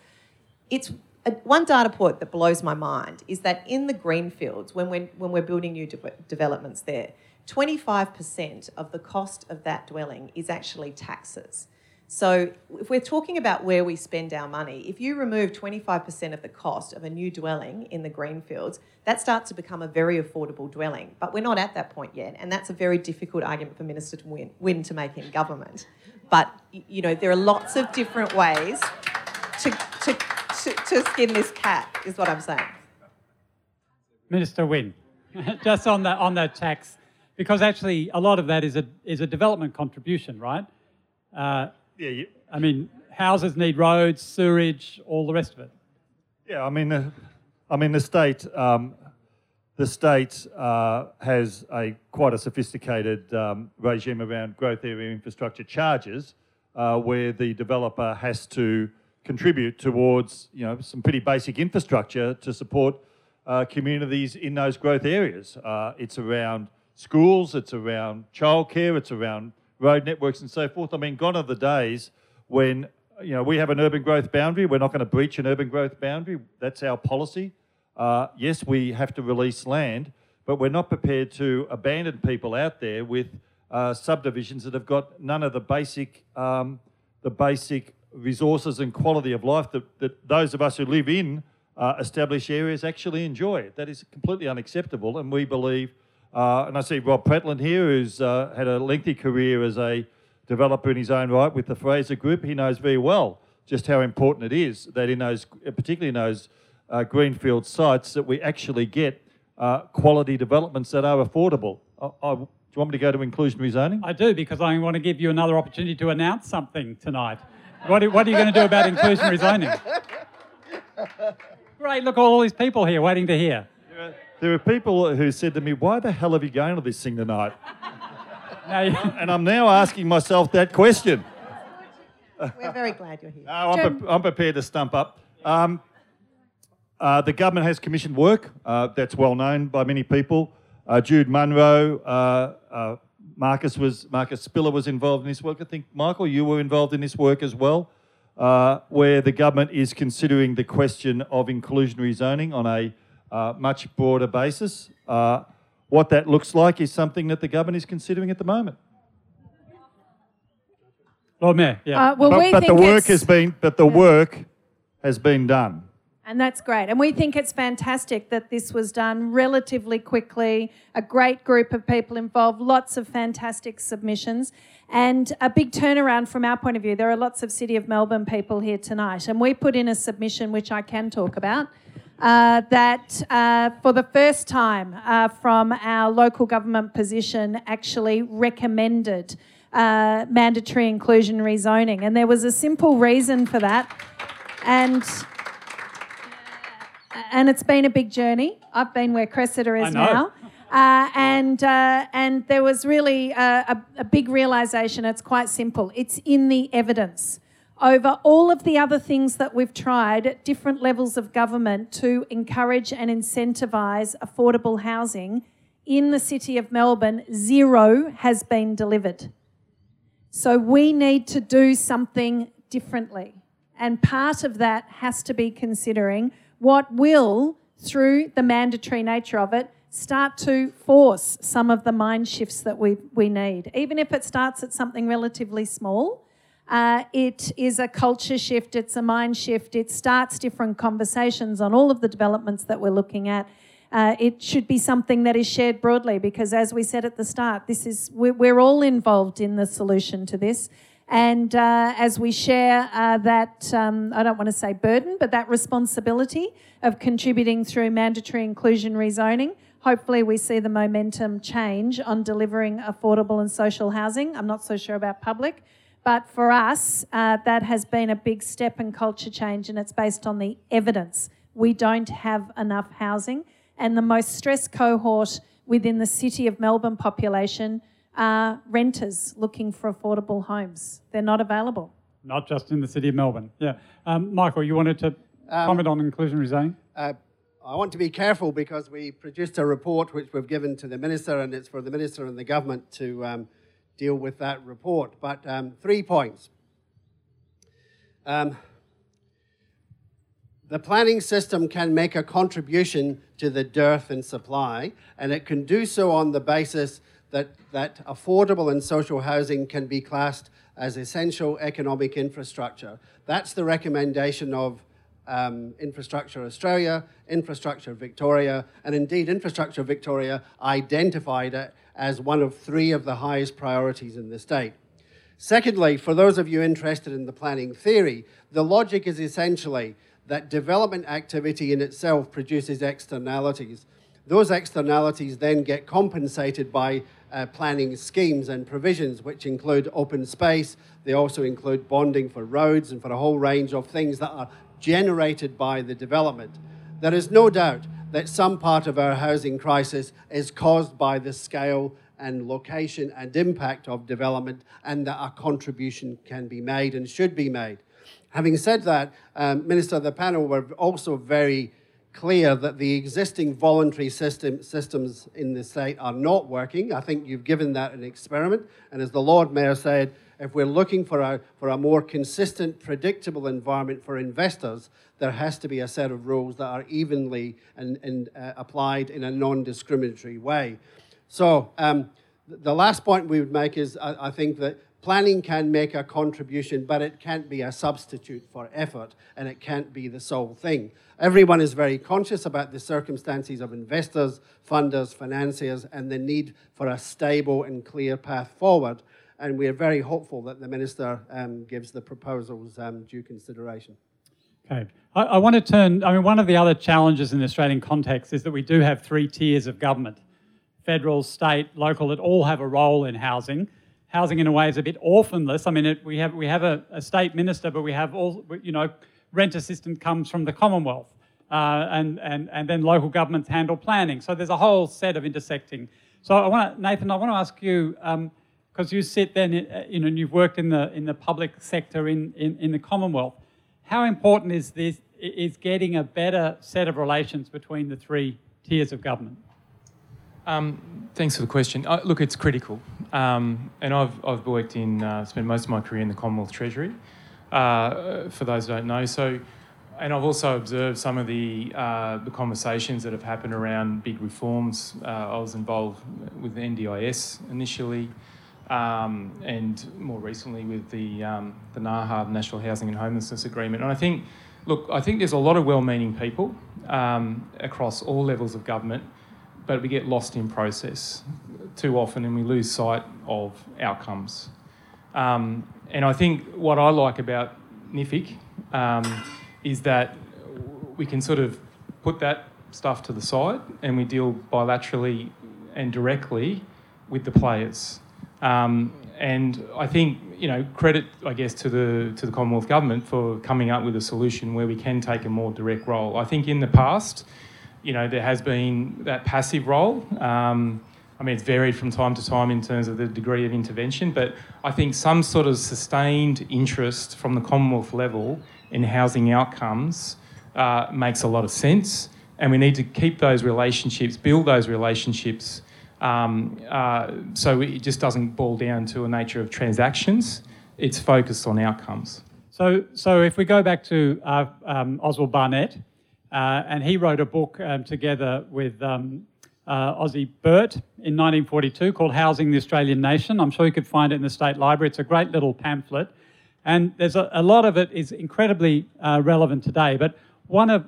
D: It's a, one data point that blows my mind is that in the greenfields, when we're, when we're building new de- developments there, 25% of the cost of that dwelling is actually taxes. So, if we're talking about where we spend our money, if you remove 25% of the cost of a new dwelling in the greenfields, that starts to become a very affordable dwelling. But we're not at that point yet, and that's a very difficult argument for Minister Wynne, Wynne to make in government. But you know, there are lots of different ways to, to, to, to skin this cat, is what I'm saying.
C: Minister Wynne, just on the on the tax, because actually a lot of that is a is a development contribution, right? Uh,
H: yeah, you,
C: I mean, houses need roads, sewerage, all the rest of it.
H: Yeah, I mean, uh, I mean the state, um, the state uh, has a quite a sophisticated um, regime around growth area infrastructure charges, uh, where the developer has to contribute towards you know some pretty basic infrastructure to support uh, communities in those growth areas. Uh, it's around schools, it's around childcare, it's around road networks and so forth. I mean, gone are the days when you know we have an urban growth boundary. We're not going to breach an urban growth boundary. That's our policy. Uh, yes, we have to release land, but we're not prepared to abandon people out there with uh, subdivisions that have got none of the basic um, the basic resources and quality of life that, that those of us who live in uh, established areas actually enjoy. That is completely unacceptable, and we believe uh, and I see Rob Pradolin here, who's uh, had a lengthy career as a developer in his own right with the Fraser Group. He knows very well just how important it is that in those, particularly in those uh, greenfield sites, that we actually get uh, quality developments that are affordable. I, I, do you want me to go to inclusionary zoning?
C: I do, because I want to give you another opportunity to announce something tonight. What, what are you going to do about inclusionary zoning? Great, look, all these people here waiting to hear.
H: There are people who said to me, Why the hell are you going to this thing tonight? and I'm now asking myself that question.
D: We're very glad you're here. No,
H: I'm, pre- I'm prepared to stump up. Um, uh, the government has commissioned work uh, that's well known by many people. Uh, Jude Munro, uh, uh, Marcus was Marcus Spiller was involved in this work. I think Michael, you were involved in this work as well, uh, where the government is considering the question of inclusionary zoning on a uh, much broader basis. Uh, what that looks like is something that the government is considering at the moment.
C: Lord Mayor, yeah.
E: Uh, well,
H: but,
E: we
H: but
E: think
H: the work has been, but the work has been done.
E: And that's great. And we think it's fantastic that this was done relatively quickly, a great group of people involved, lots of fantastic submissions, and a big turnaround from our point of view. There are lots of City of Melbourne people here tonight, and we put in a submission which I can talk about. Uh, that uh, for the first time uh, from our local government position actually recommended uh, mandatory inclusionary zoning. And there was a simple reason for that. And and it's been a big journey. I've been where Cressida is now. Uh, and uh, and there was really a, a, a big realization. It's quite simple. It's in the evidence over all of the other things that we've tried at different levels of government to encourage and incentivise affordable housing in the city of Melbourne, zero has been delivered. So we need to do something differently. And part of that has to be considering what will, through the mandatory nature of it, start to force some of the mind shifts that we, we need. Even if it starts at something relatively small, uh, it is a culture shift, it's a mind shift, it starts different conversations on all of the developments that we're looking at. Uh, it should be something that is shared broadly because, as we said at the start, this is we're, we're all involved in the solution to this. And uh, as we share uh, that, um, I don't want to say burden, but that responsibility of contributing through mandatory inclusionary zoning, hopefully we see the momentum change on delivering affordable and social housing. I'm not so sure about public, but for us, uh, that has been a big step in culture change, and it's based on the evidence. We don't have enough housing, and the most stressed cohort within the City of Melbourne population are renters looking for affordable homes. They're not available.
C: Not just in the City of Melbourne. Yeah. Um, Michael, you wanted to um, comment on inclusionary zoning?
G: Uh, I want to be careful because we produced a report which we've given to the Minister, and it's for the Minister and the Government to um, deal with that report. But um, three points. Um, the planning system can make a contribution to the dearth in supply, and it can do so on the basis that, that affordable and social housing can be classed as essential economic infrastructure. That's the recommendation of um, Infrastructure Australia, Infrastructure Victoria, and indeed Infrastructure Victoria identified it as one of three of the highest priorities in the state. Secondly, for those of you interested in the planning theory, the logic is essentially that development activity in itself produces externalities. Those externalities then get compensated by uh, planning schemes and provisions, which include open space. They also include bonding for roads and for a whole range of things that are generated by the development. There is no doubt that some part of our housing crisis is caused by the scale and location and impact of development, and that a contribution can be made and should be made. Having said that, um, Minister, the panel were also very clear that the existing voluntary system, systems in the state are not working. I think you've given that an experiment. And as the Lord Mayor said, if we're looking for a, for a more consistent, predictable environment for investors, there has to be a set of rules that are evenly and, and uh, applied in a non discriminatory way. So, um, the last point we would make is I, I think that planning can make a contribution, but it can't be a substitute for effort and it can't be the sole thing. Everyone is very conscious about the circumstances of investors, funders, financiers, and the need for a stable and clear path forward. And we are very hopeful that the Minister um, gives the proposals um, due consideration.
C: Okay. I, I want to turn, I mean, one of the other challenges in the Australian context is that we do have three tiers of government federal, state, local, that all have a role in housing housing in a way is a bit orphanless. I mean, it, we have we have a, a, state minister, but we have all you know, rent assistance comes from the Commonwealth, uh, and and and then local governments handle planning. So there's a whole set of intersecting. So I want to, Nathan, I want to ask you because you sit then, uh, you know, and you've worked in the in the public sector in, in in the Commonwealth. How important is this? Is getting a better set of relations between the three tiers of government?
F: Um, thanks for the question. Uh, look, it's critical. Um, and I've, I've worked in, uh, spent most of my career in the Commonwealth Treasury, uh, for those who don't know. So, and I've also observed some of the, uh, the conversations that have happened around big reforms. Uh, I was involved with the NDIS initially, um, and more recently with the, um, the NAHA, National Housing and Homelessness Agreement. And I think, look, I think there's a lot of well meaning people um, across all levels of government but we get lost in process too often and we lose sight of outcomes. Um, and I think what I like about NHFIC um, is that we can sort of put that stuff to the side and we deal bilaterally and directly with the players. Um, and I think you know credit, I guess, to the to the Commonwealth government for coming up with a solution where we can take a more direct role. I think in the past you know, there has been that passive role. Um, I mean, it's varied from time to time in terms of the degree of intervention, but I think some sort of sustained interest from the Commonwealth level in housing outcomes uh, makes a lot of sense. And we need to keep those relationships, build those relationships Um, uh, so it just doesn't boil down to a nature of transactions. It's focused on outcomes.
C: So, so if we go back to uh, um, Oswald Barnett, uh, and he wrote a book um, together with um, uh, Ossie Burt in 1942 called Housing the Australian Nation. I'm sure you could find it in the State Library. It's a great little pamphlet. And there's a, a lot of it is incredibly uh, relevant today. But one of,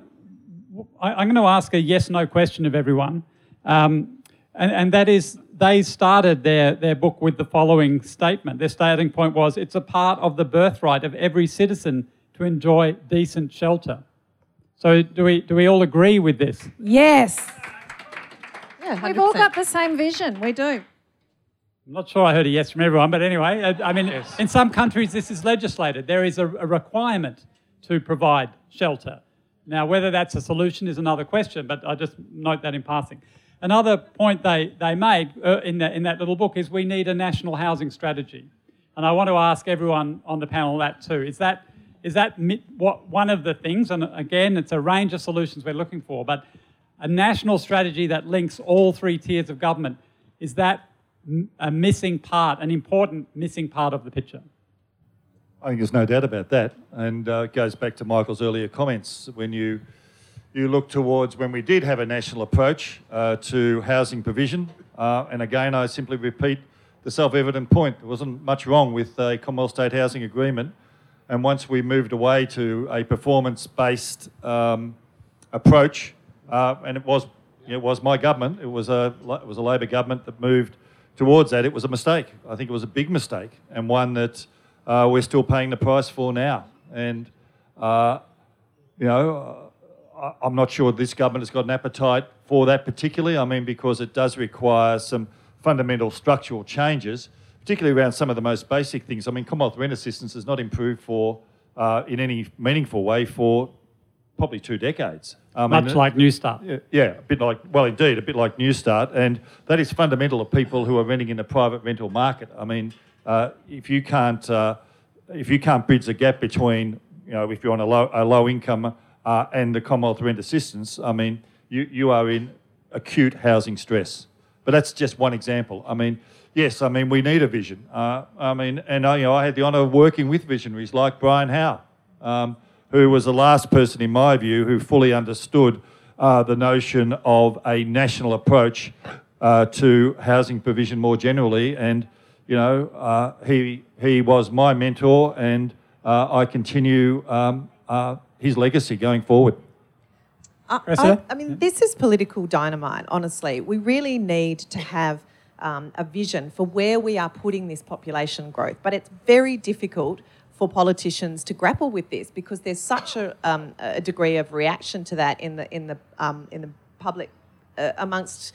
C: I, am going to ask a yes no question of everyone. Um, and, and that is, they started their, their book with the following statement. Their starting point was it's a part of the birthright of every citizen to enjoy decent shelter. So, do we, do we all agree with this?
E: Yes.
D: Yeah,
E: We've all got the same vision. We do.
C: I'm not sure I heard a yes from everyone, but anyway, uh, I mean, yes. in some countries this is legislated. There is a, a, requirement to provide shelter. Now, whether that's a solution is another question, but I just note that in passing. Another point they, they made uh, in, the, in that little book is we need a national housing strategy. And I want to ask everyone on the panel that too. Is that, is that what, one of the things, and again, it's a range of solutions we're looking for, but a national strategy that links all three tiers of government, is that a missing part, an important missing part of the picture?
H: I think there's no doubt about that. And uh, it goes back to Michael's earlier comments. When you you look towards when we did have a national approach uh, to housing provision. Uh, and again, I simply repeat the self evident point. There wasn't much wrong with a Commonwealth State Housing Agreement. And once we moved away to a performance based um, approach, uh, and it was, it was my government, it was, a, it was a Labor government that moved towards that, it was a mistake. I think it was a big mistake and one that uh, we're still paying the price for now. And, uh, you know, I'm not sure this government has got an appetite for that particularly. I mean, because it does require some fundamental structural changes, particularly around some of the most basic things. I mean, Commonwealth rent assistance has not improved for uh, in any meaningful way for probably two decades.
C: I mean, Much like Newstart.
H: Yeah, yeah, a bit like, well, indeed, a bit like Newstart. And that is fundamental of people who are renting in the private rental market. I mean, uh, if you can't, uh, if you can't bridge the gap between, you know, if you're on a low, a low income uh, and the Commonwealth Rent Assistance, I mean, you, you are in acute housing stress. But that's just one example. I mean, yes, I mean, we need a vision. Uh, I mean, and uh, you know, I had the honour of working with visionaries like Brian Howe, um, who was the last person, in my view, who fully understood uh, the notion of a national approach uh, to housing provision more generally. And, you know, uh, he, he was my mentor, and I continue um, his legacy going forward.
D: I, I, mean, this is political dynamite, honestly. We really need to have um, a vision for where we are putting this population growth, but it's very difficult for politicians to grapple with this because there's such a, um, a degree of reaction to that in the, in the, um, in the public uh, amongst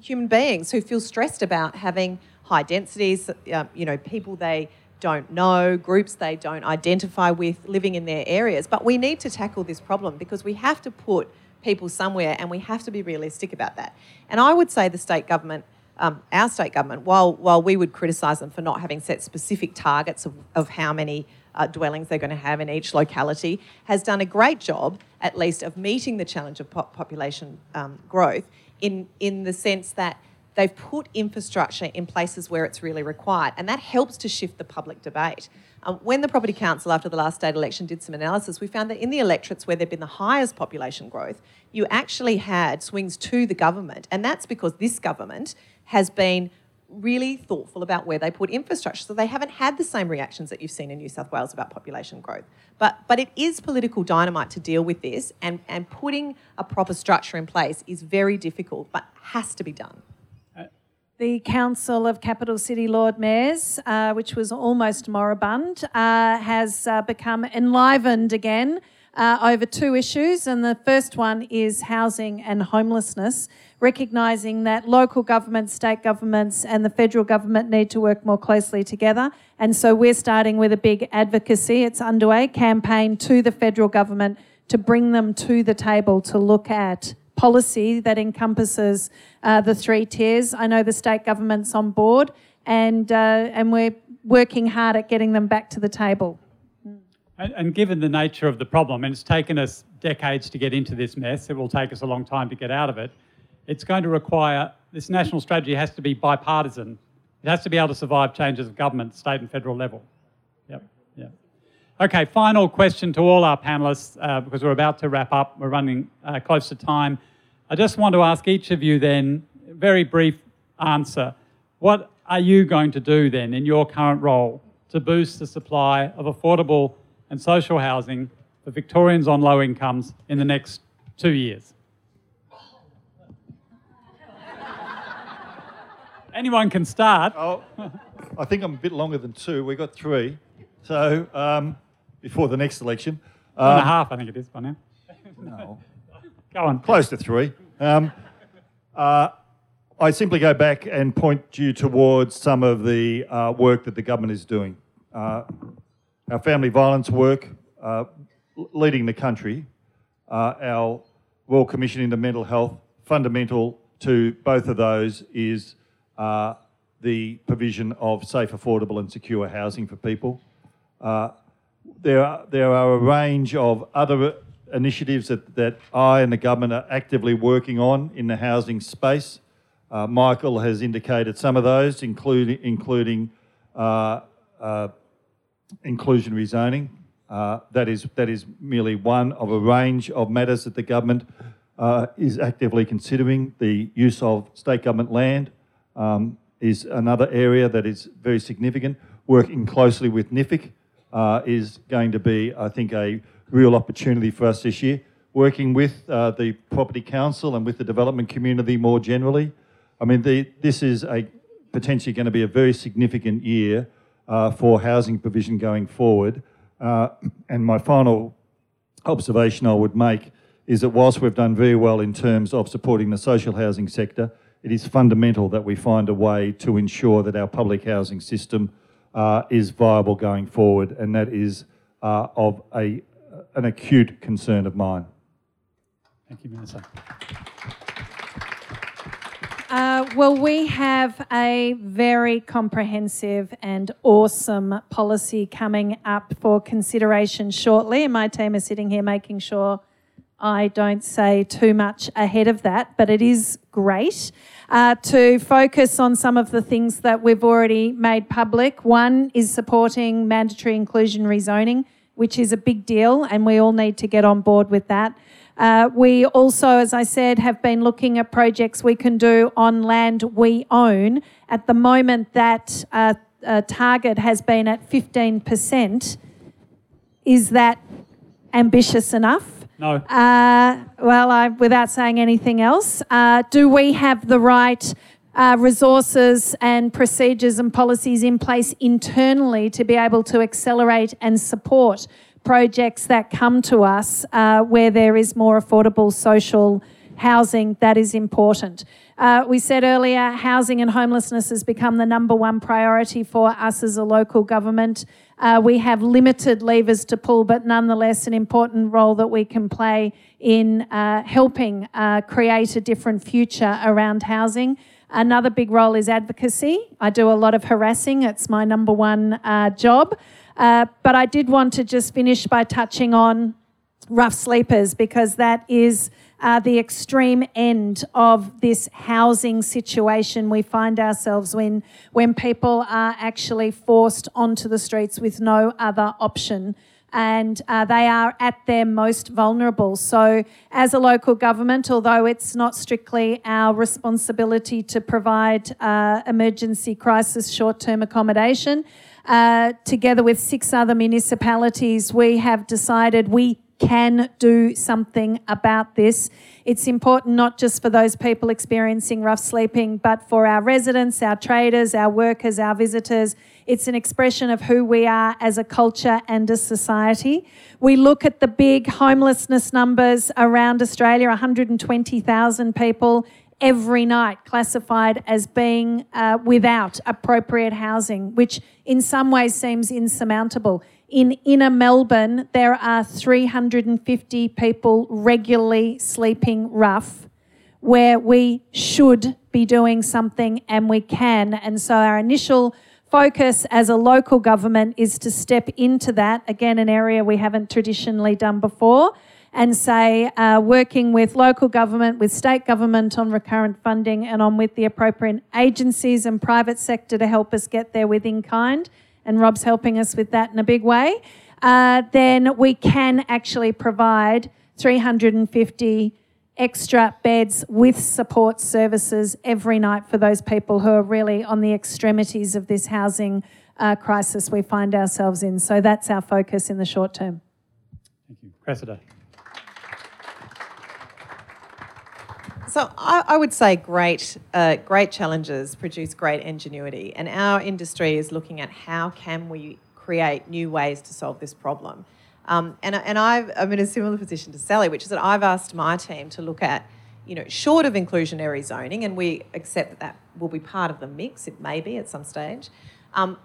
D: human beings who feel stressed about having high densities, uh, you know, people they don't know, groups they don't identify with living in their areas. But we need to tackle this problem because we have to put people somewhere and we have to be realistic about that. And I would say the state government, um, our state government, while, while we would criticise them for not having set specific targets of, of how many uh, dwellings they're going to have in each locality, has done a great job, at least, of meeting the challenge of population um, growth in, in the sense that They've put infrastructure in places where it's really required, and that helps to shift the public debate. Um, when the Property Council, after the last state election, did some analysis, we found that in the electorates where there'd been the highest population growth, you actually had swings to the government, and that's because this government has been really thoughtful about where they put infrastructure. So they haven't had the same reactions that you've seen in New South Wales about population growth. But, but it is political dynamite to deal with this, and, and putting a proper structure in place is very difficult, but has to be done
E: the Council of Capital City Lord Mayors, uh, which was almost moribund, uh, has uh, become enlivened again uh, over two issues. And the first one is housing and homelessness, recognising that local governments, state governments, and the federal government need to work more closely together. And so we're starting with a big advocacy, it's underway, campaign to the federal government to bring them to the table to look at policy that encompasses uh, the three tiers. I know the state government's on board, and uh, and we're working hard at getting them back to the table.
C: And, and, given the nature of the problem, and it's taken us decades to get into this mess, it will take us a long time to get out of it. It's going to require this national strategy has to be bipartisan. It has to be able to survive changes of government, state and federal level. Yep, yep. Okay, final question to all our panellists uh, because we're about to wrap up. We're running uh, close to time. I just want to ask each of you then, very brief answer. What are you going to do then in your current role to boost the supply of affordable and social housing for Victorians on low incomes in the next two years? Anyone can start.
H: Oh, I think I'm a bit longer than two. We got three. So um, before the next election.
C: One and a
H: Um,
C: half, I think it is by now.
H: No,
C: Go on.
H: close to three. Um, uh, I simply go back and point you towards some of the uh, work that the government is doing. Uh, our family violence work, uh, leading the country, uh, our Royal Commission into Mental Health, fundamental to both of those is uh, the provision of safe, affordable, and secure housing for people. There are, there are a range of other initiatives that, that I and the government are actively working on in the housing space. Uh, Michael has indicated some of those, including, including uh, uh, inclusionary zoning. Uh, that, is, that is merely one of a range of matters that the government uh, is actively considering. The use of state government land um, is another area that is very significant. Working closely with NHFIC uh, is going to be, I think, a real opportunity for us this year. Working with uh, the Property Council and with the development community more generally. I mean, the, this is a potentially going to be a very significant year uh, for housing provision going forward. Uh, and my final observation I would make is that whilst we've done very well in terms of supporting the social housing sector, it is fundamental that we find a way to ensure that our public housing system uh, is viable going forward, and that is uh, of a, an acute concern of mine.
C: Thank you, Minister.
E: Uh, well, we have a very comprehensive and awesome policy coming up for consideration shortly, and my team is sitting here making sure I don't say too much ahead of that, but it is great uh, to focus on some of the things that we've already made public. One is supporting mandatory inclusionary zoning, which is a big deal, and we all need to get on board with that. Uh, we also, as I said, have been looking at projects we can do on land we own. At the moment, that uh, uh, target has been at 15%. Is that ambitious enough?
C: No.
E: Uh, well, I, without saying anything else, uh, do we have the right uh, resources and procedures and policies in place internally to be able to accelerate and support projects that come to us uh, where there is more affordable social housing? That is important. Uh, we said earlier, housing and homelessness has become the number one priority for us as a local government. Uh, we have limited levers to pull, but nonetheless, an important role that we can play in uh, helping uh, create a different future around housing. Another big role is advocacy. I do a lot of harassing, it's my number one uh, job. Uh, but I did want to just finish by touching on rough sleepers because that is uh, the extreme end of this housing situation we find ourselves in when people are actually forced onto the streets with no other option. And uh, they are at their most vulnerable. So, as a local government, although it's not strictly our responsibility to provide uh, emergency crisis short term accommodation, uh, together with six other municipalities, we have decided we can do something about this. It's important not just for those people experiencing rough sleeping, but for our residents, our traders, our workers, our visitors. It's an expression of who we are as a culture and a society. We look at the big homelessness numbers around Australia 120,000 people every night classified as being uh, without appropriate housing, which in some ways seems insurmountable. In inner Melbourne, there are 350 people regularly sleeping rough, where we should be doing something and we can. And so our initial focus as a local government is to step into that, again, an area we haven't traditionally done before and say, uh, working with local government, with state government on recurrent funding, and on with the appropriate agencies and private sector to help us get there with in kind, and Rob's helping us with that in a big way, uh, then we can actually provide 350 extra beds with support services every night for those people who are really on the extremities of this housing uh, crisis we find ourselves in. So that's our focus in the short term.
C: Thank you. Cressida.
D: So I, I, would say great, uh, great challenges produce great ingenuity, and our industry is looking at how can we create new ways to solve this problem. Um, and and i am in a similar position to Sally, which is that I've asked my team to look at, you know, short of inclusionary zoning, and we accept that that will be part of the mix. It may be at some stage. Um,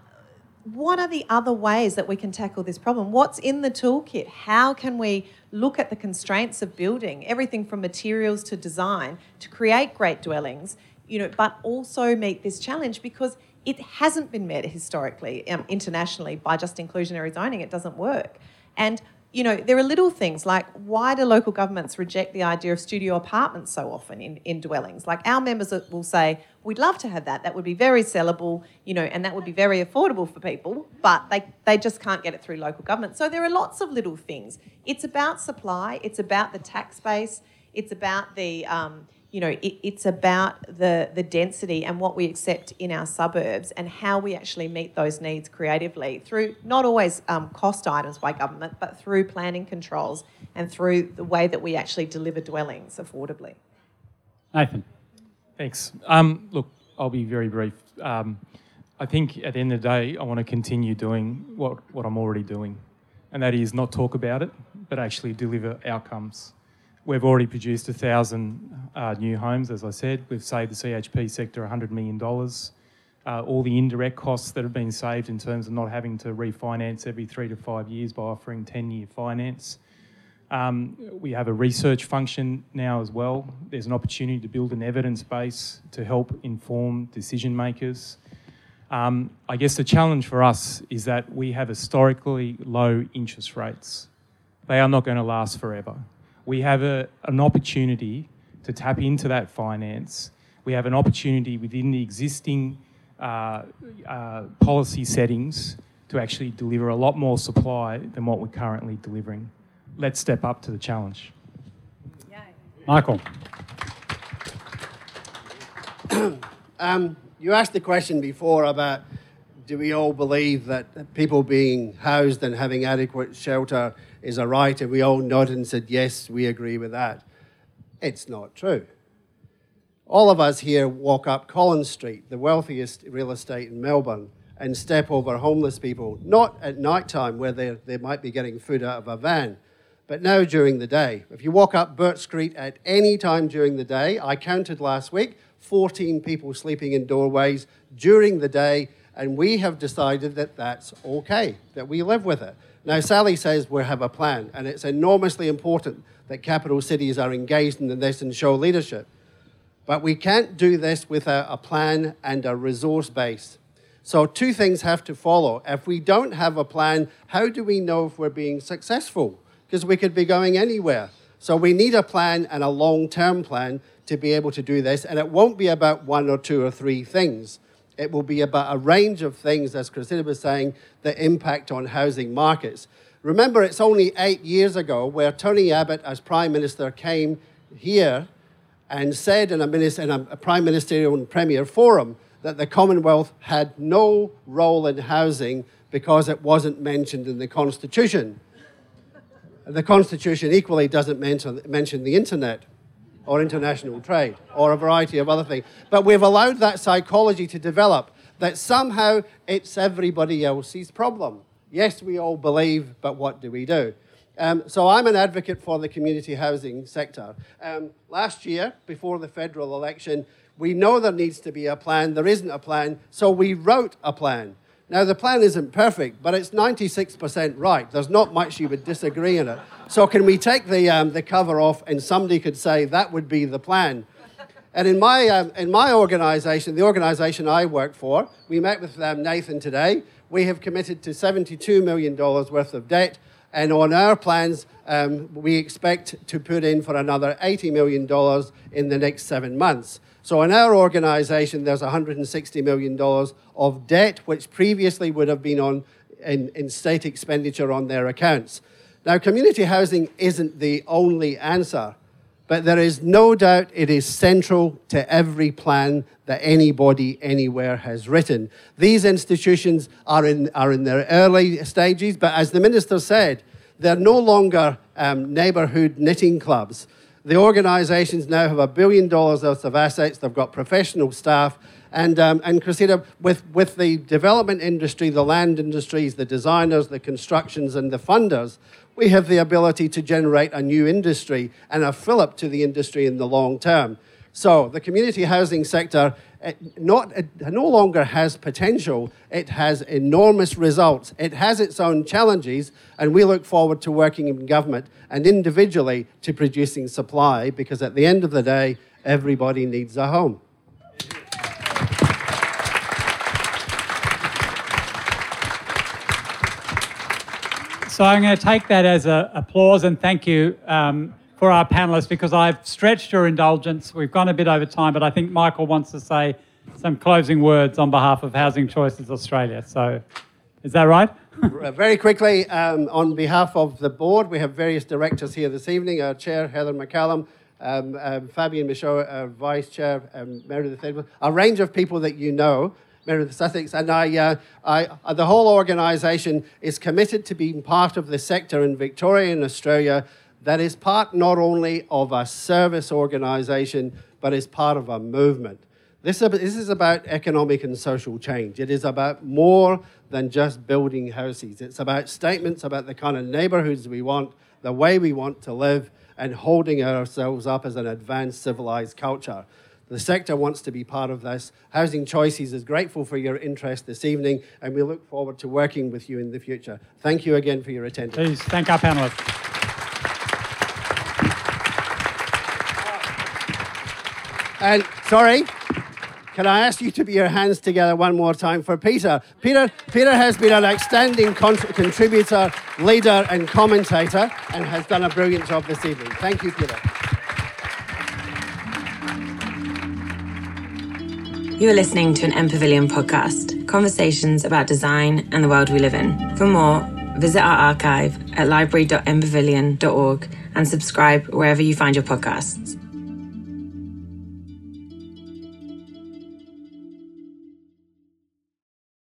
D: what are the other ways that we can tackle this problem? What's in the toolkit? How can we look at the constraints of building, everything from materials to design, to create great dwellings, you know, but also meet this challenge because it hasn't been met historically, um, internationally, by just inclusionary zoning. It doesn't work. And you know, there are little things like why do local governments reject the idea of studio apartments so often in, in dwellings? Like our members will say, we'd love to have that. That would be very sellable, you know, and that would be very affordable for people, but they, they just can't get it through local government. So there are lots of little things. It's about supply, it's about the tax base, it's about the, um, you know, it, it's about the, the density and what we accept in our suburbs and how we actually meet those needs creatively through not always um, cost items by government, but through planning controls and through the way that we actually deliver dwellings affordably.
C: Nathan.
F: Thanks. Um, look, I'll be very brief. Um, I think at the end of the day, I want to continue doing what, what I'm already doing, and that is not talk about it, but actually deliver outcomes. We've already produced a thousand uh, new homes, as I said. We've saved the CHP sector $100 million. Uh, all the indirect costs that have been saved in terms of not having to refinance every three to five years by offering 10 year finance. Um, we have a research function now as well. There's an opportunity to build an evidence base to help inform decision makers. Um, I guess the challenge for us is that we have historically low interest rates. They are not going to last forever we have a, an opportunity to tap into that finance. We have an opportunity within the existing uh, uh, policy settings to actually deliver a lot more supply than what we're currently delivering. Let's step up to the challenge.
C: Yay. Michael.
G: um, you asked the question before about do we all believe that people being housed and having adequate shelter is a right, and we all nodded and said, Yes, we agree with that. It's not true. All of us here walk up Collins Street, the wealthiest real estate in Melbourne, and step over homeless people, not at night time where they they might be getting food out of a van, but now during the day. If you walk up Bourke Street at any time during the day, I counted last week 14 people sleeping in doorways during the day, and we have decided that that's okay, that we live with it. Now, Sally says we have a plan, and it's enormously important that capital cities are engaged in this and show leadership. But we can't do this without a plan and a resource base. So, two things have to follow. If we don't have a plan, how do we know if we're being successful? Because we could be going anywhere. So, we need a plan and a long term plan to be able to do this. And it won't be about one or two or three things. It will be about a range of things, as Cressida was saying, that impact on housing markets. Remember, it's only eight years ago where Tony Abbott, as Prime Minister, came here and said in a, minister, in a Prime Ministerial and Premier forum that the Commonwealth had no role in housing because it wasn't mentioned in the Constitution. The Constitution equally doesn't mention, mention the internet or international trade or a variety of other things. But we've allowed that psychology to develop that somehow it's everybody else's problem. Yes, we all believe, but what do we do? Um, so I'm an advocate for the community housing sector. Um, last year, before the federal election, we know there needs to be a plan. There isn't a plan, so we wrote a plan. Now, the plan isn't perfect, but it's 96% right. There's not much you would disagree in it. So, can we take the, um, the cover off and somebody could say that would be the plan? And in my, um, in my organization, the organization I work for, we met with um, Nathan today. We have committed to $72 million worth of debt And on our plans, um, we expect to put in for another $80 million in the next seven months. So in our organisation, there's $160 million of debt, which previously would have been on in, in state expenditure on their accounts. Now, community housing isn't the only answer, but there is no doubt it is central to every plan that anybody anywhere has written. These institutions are in, are in their early stages, but as the Minister said, they're no longer um, neighbourhood knitting clubs. The organisations now have a billion dollars worth of assets, they've got professional staff, and, um, and Cressida, with, with the development industry, the land industries, the designers, the constructions, and the funders, we have the ability to generate a new industry and a fill-up to the industry in the long term. So the community housing sector it not, it no longer has potential, it has enormous results. It has its own challenges, and we look forward to working in government and individually to producing supply because at the end of the day, everybody needs a home.
C: So I'm going to take that as a applause and thank you um, for our panelists because I've stretched your indulgence. We've gone a bit over time, but I think Michael wants to say some closing words on behalf of Housing Choices Australia. So is that right?
G: Very quickly, um, on behalf of the board, we have various directors here this evening. Our chair, Heather McCallum, um, um, Fabian Michaud, our vice chair, um, Meredith Edwards, a range of people that you know. Meredith Sussex, and I, uh, I, uh, the whole organisation is committed to being part of the sector in Victoria and Australia that is part not only of a service organisation, but is part of a movement. This, this is about economic and social change. It is about more than just building houses. It's about statements about the kind of neighbourhoods we want, the way we want to live, and holding ourselves up as an advanced civilized culture. The sector wants to be part of this. Housing Choices is grateful for your interest this evening, and we look forward to working with you in the future. Thank you again for your attendance.
C: Please thank our panelists.
G: And sorry, can I ask you to put your hands together one more time for Peter? Peter, Peter has been an outstanding contributor, leader, and commentator, and has done a brilliant job this evening. Thank you, Peter.
A: You are listening to an MPavilion podcast, conversations about design and the world we live in. For more, visit our archive at library.mpavilion.org and subscribe wherever you find your podcasts.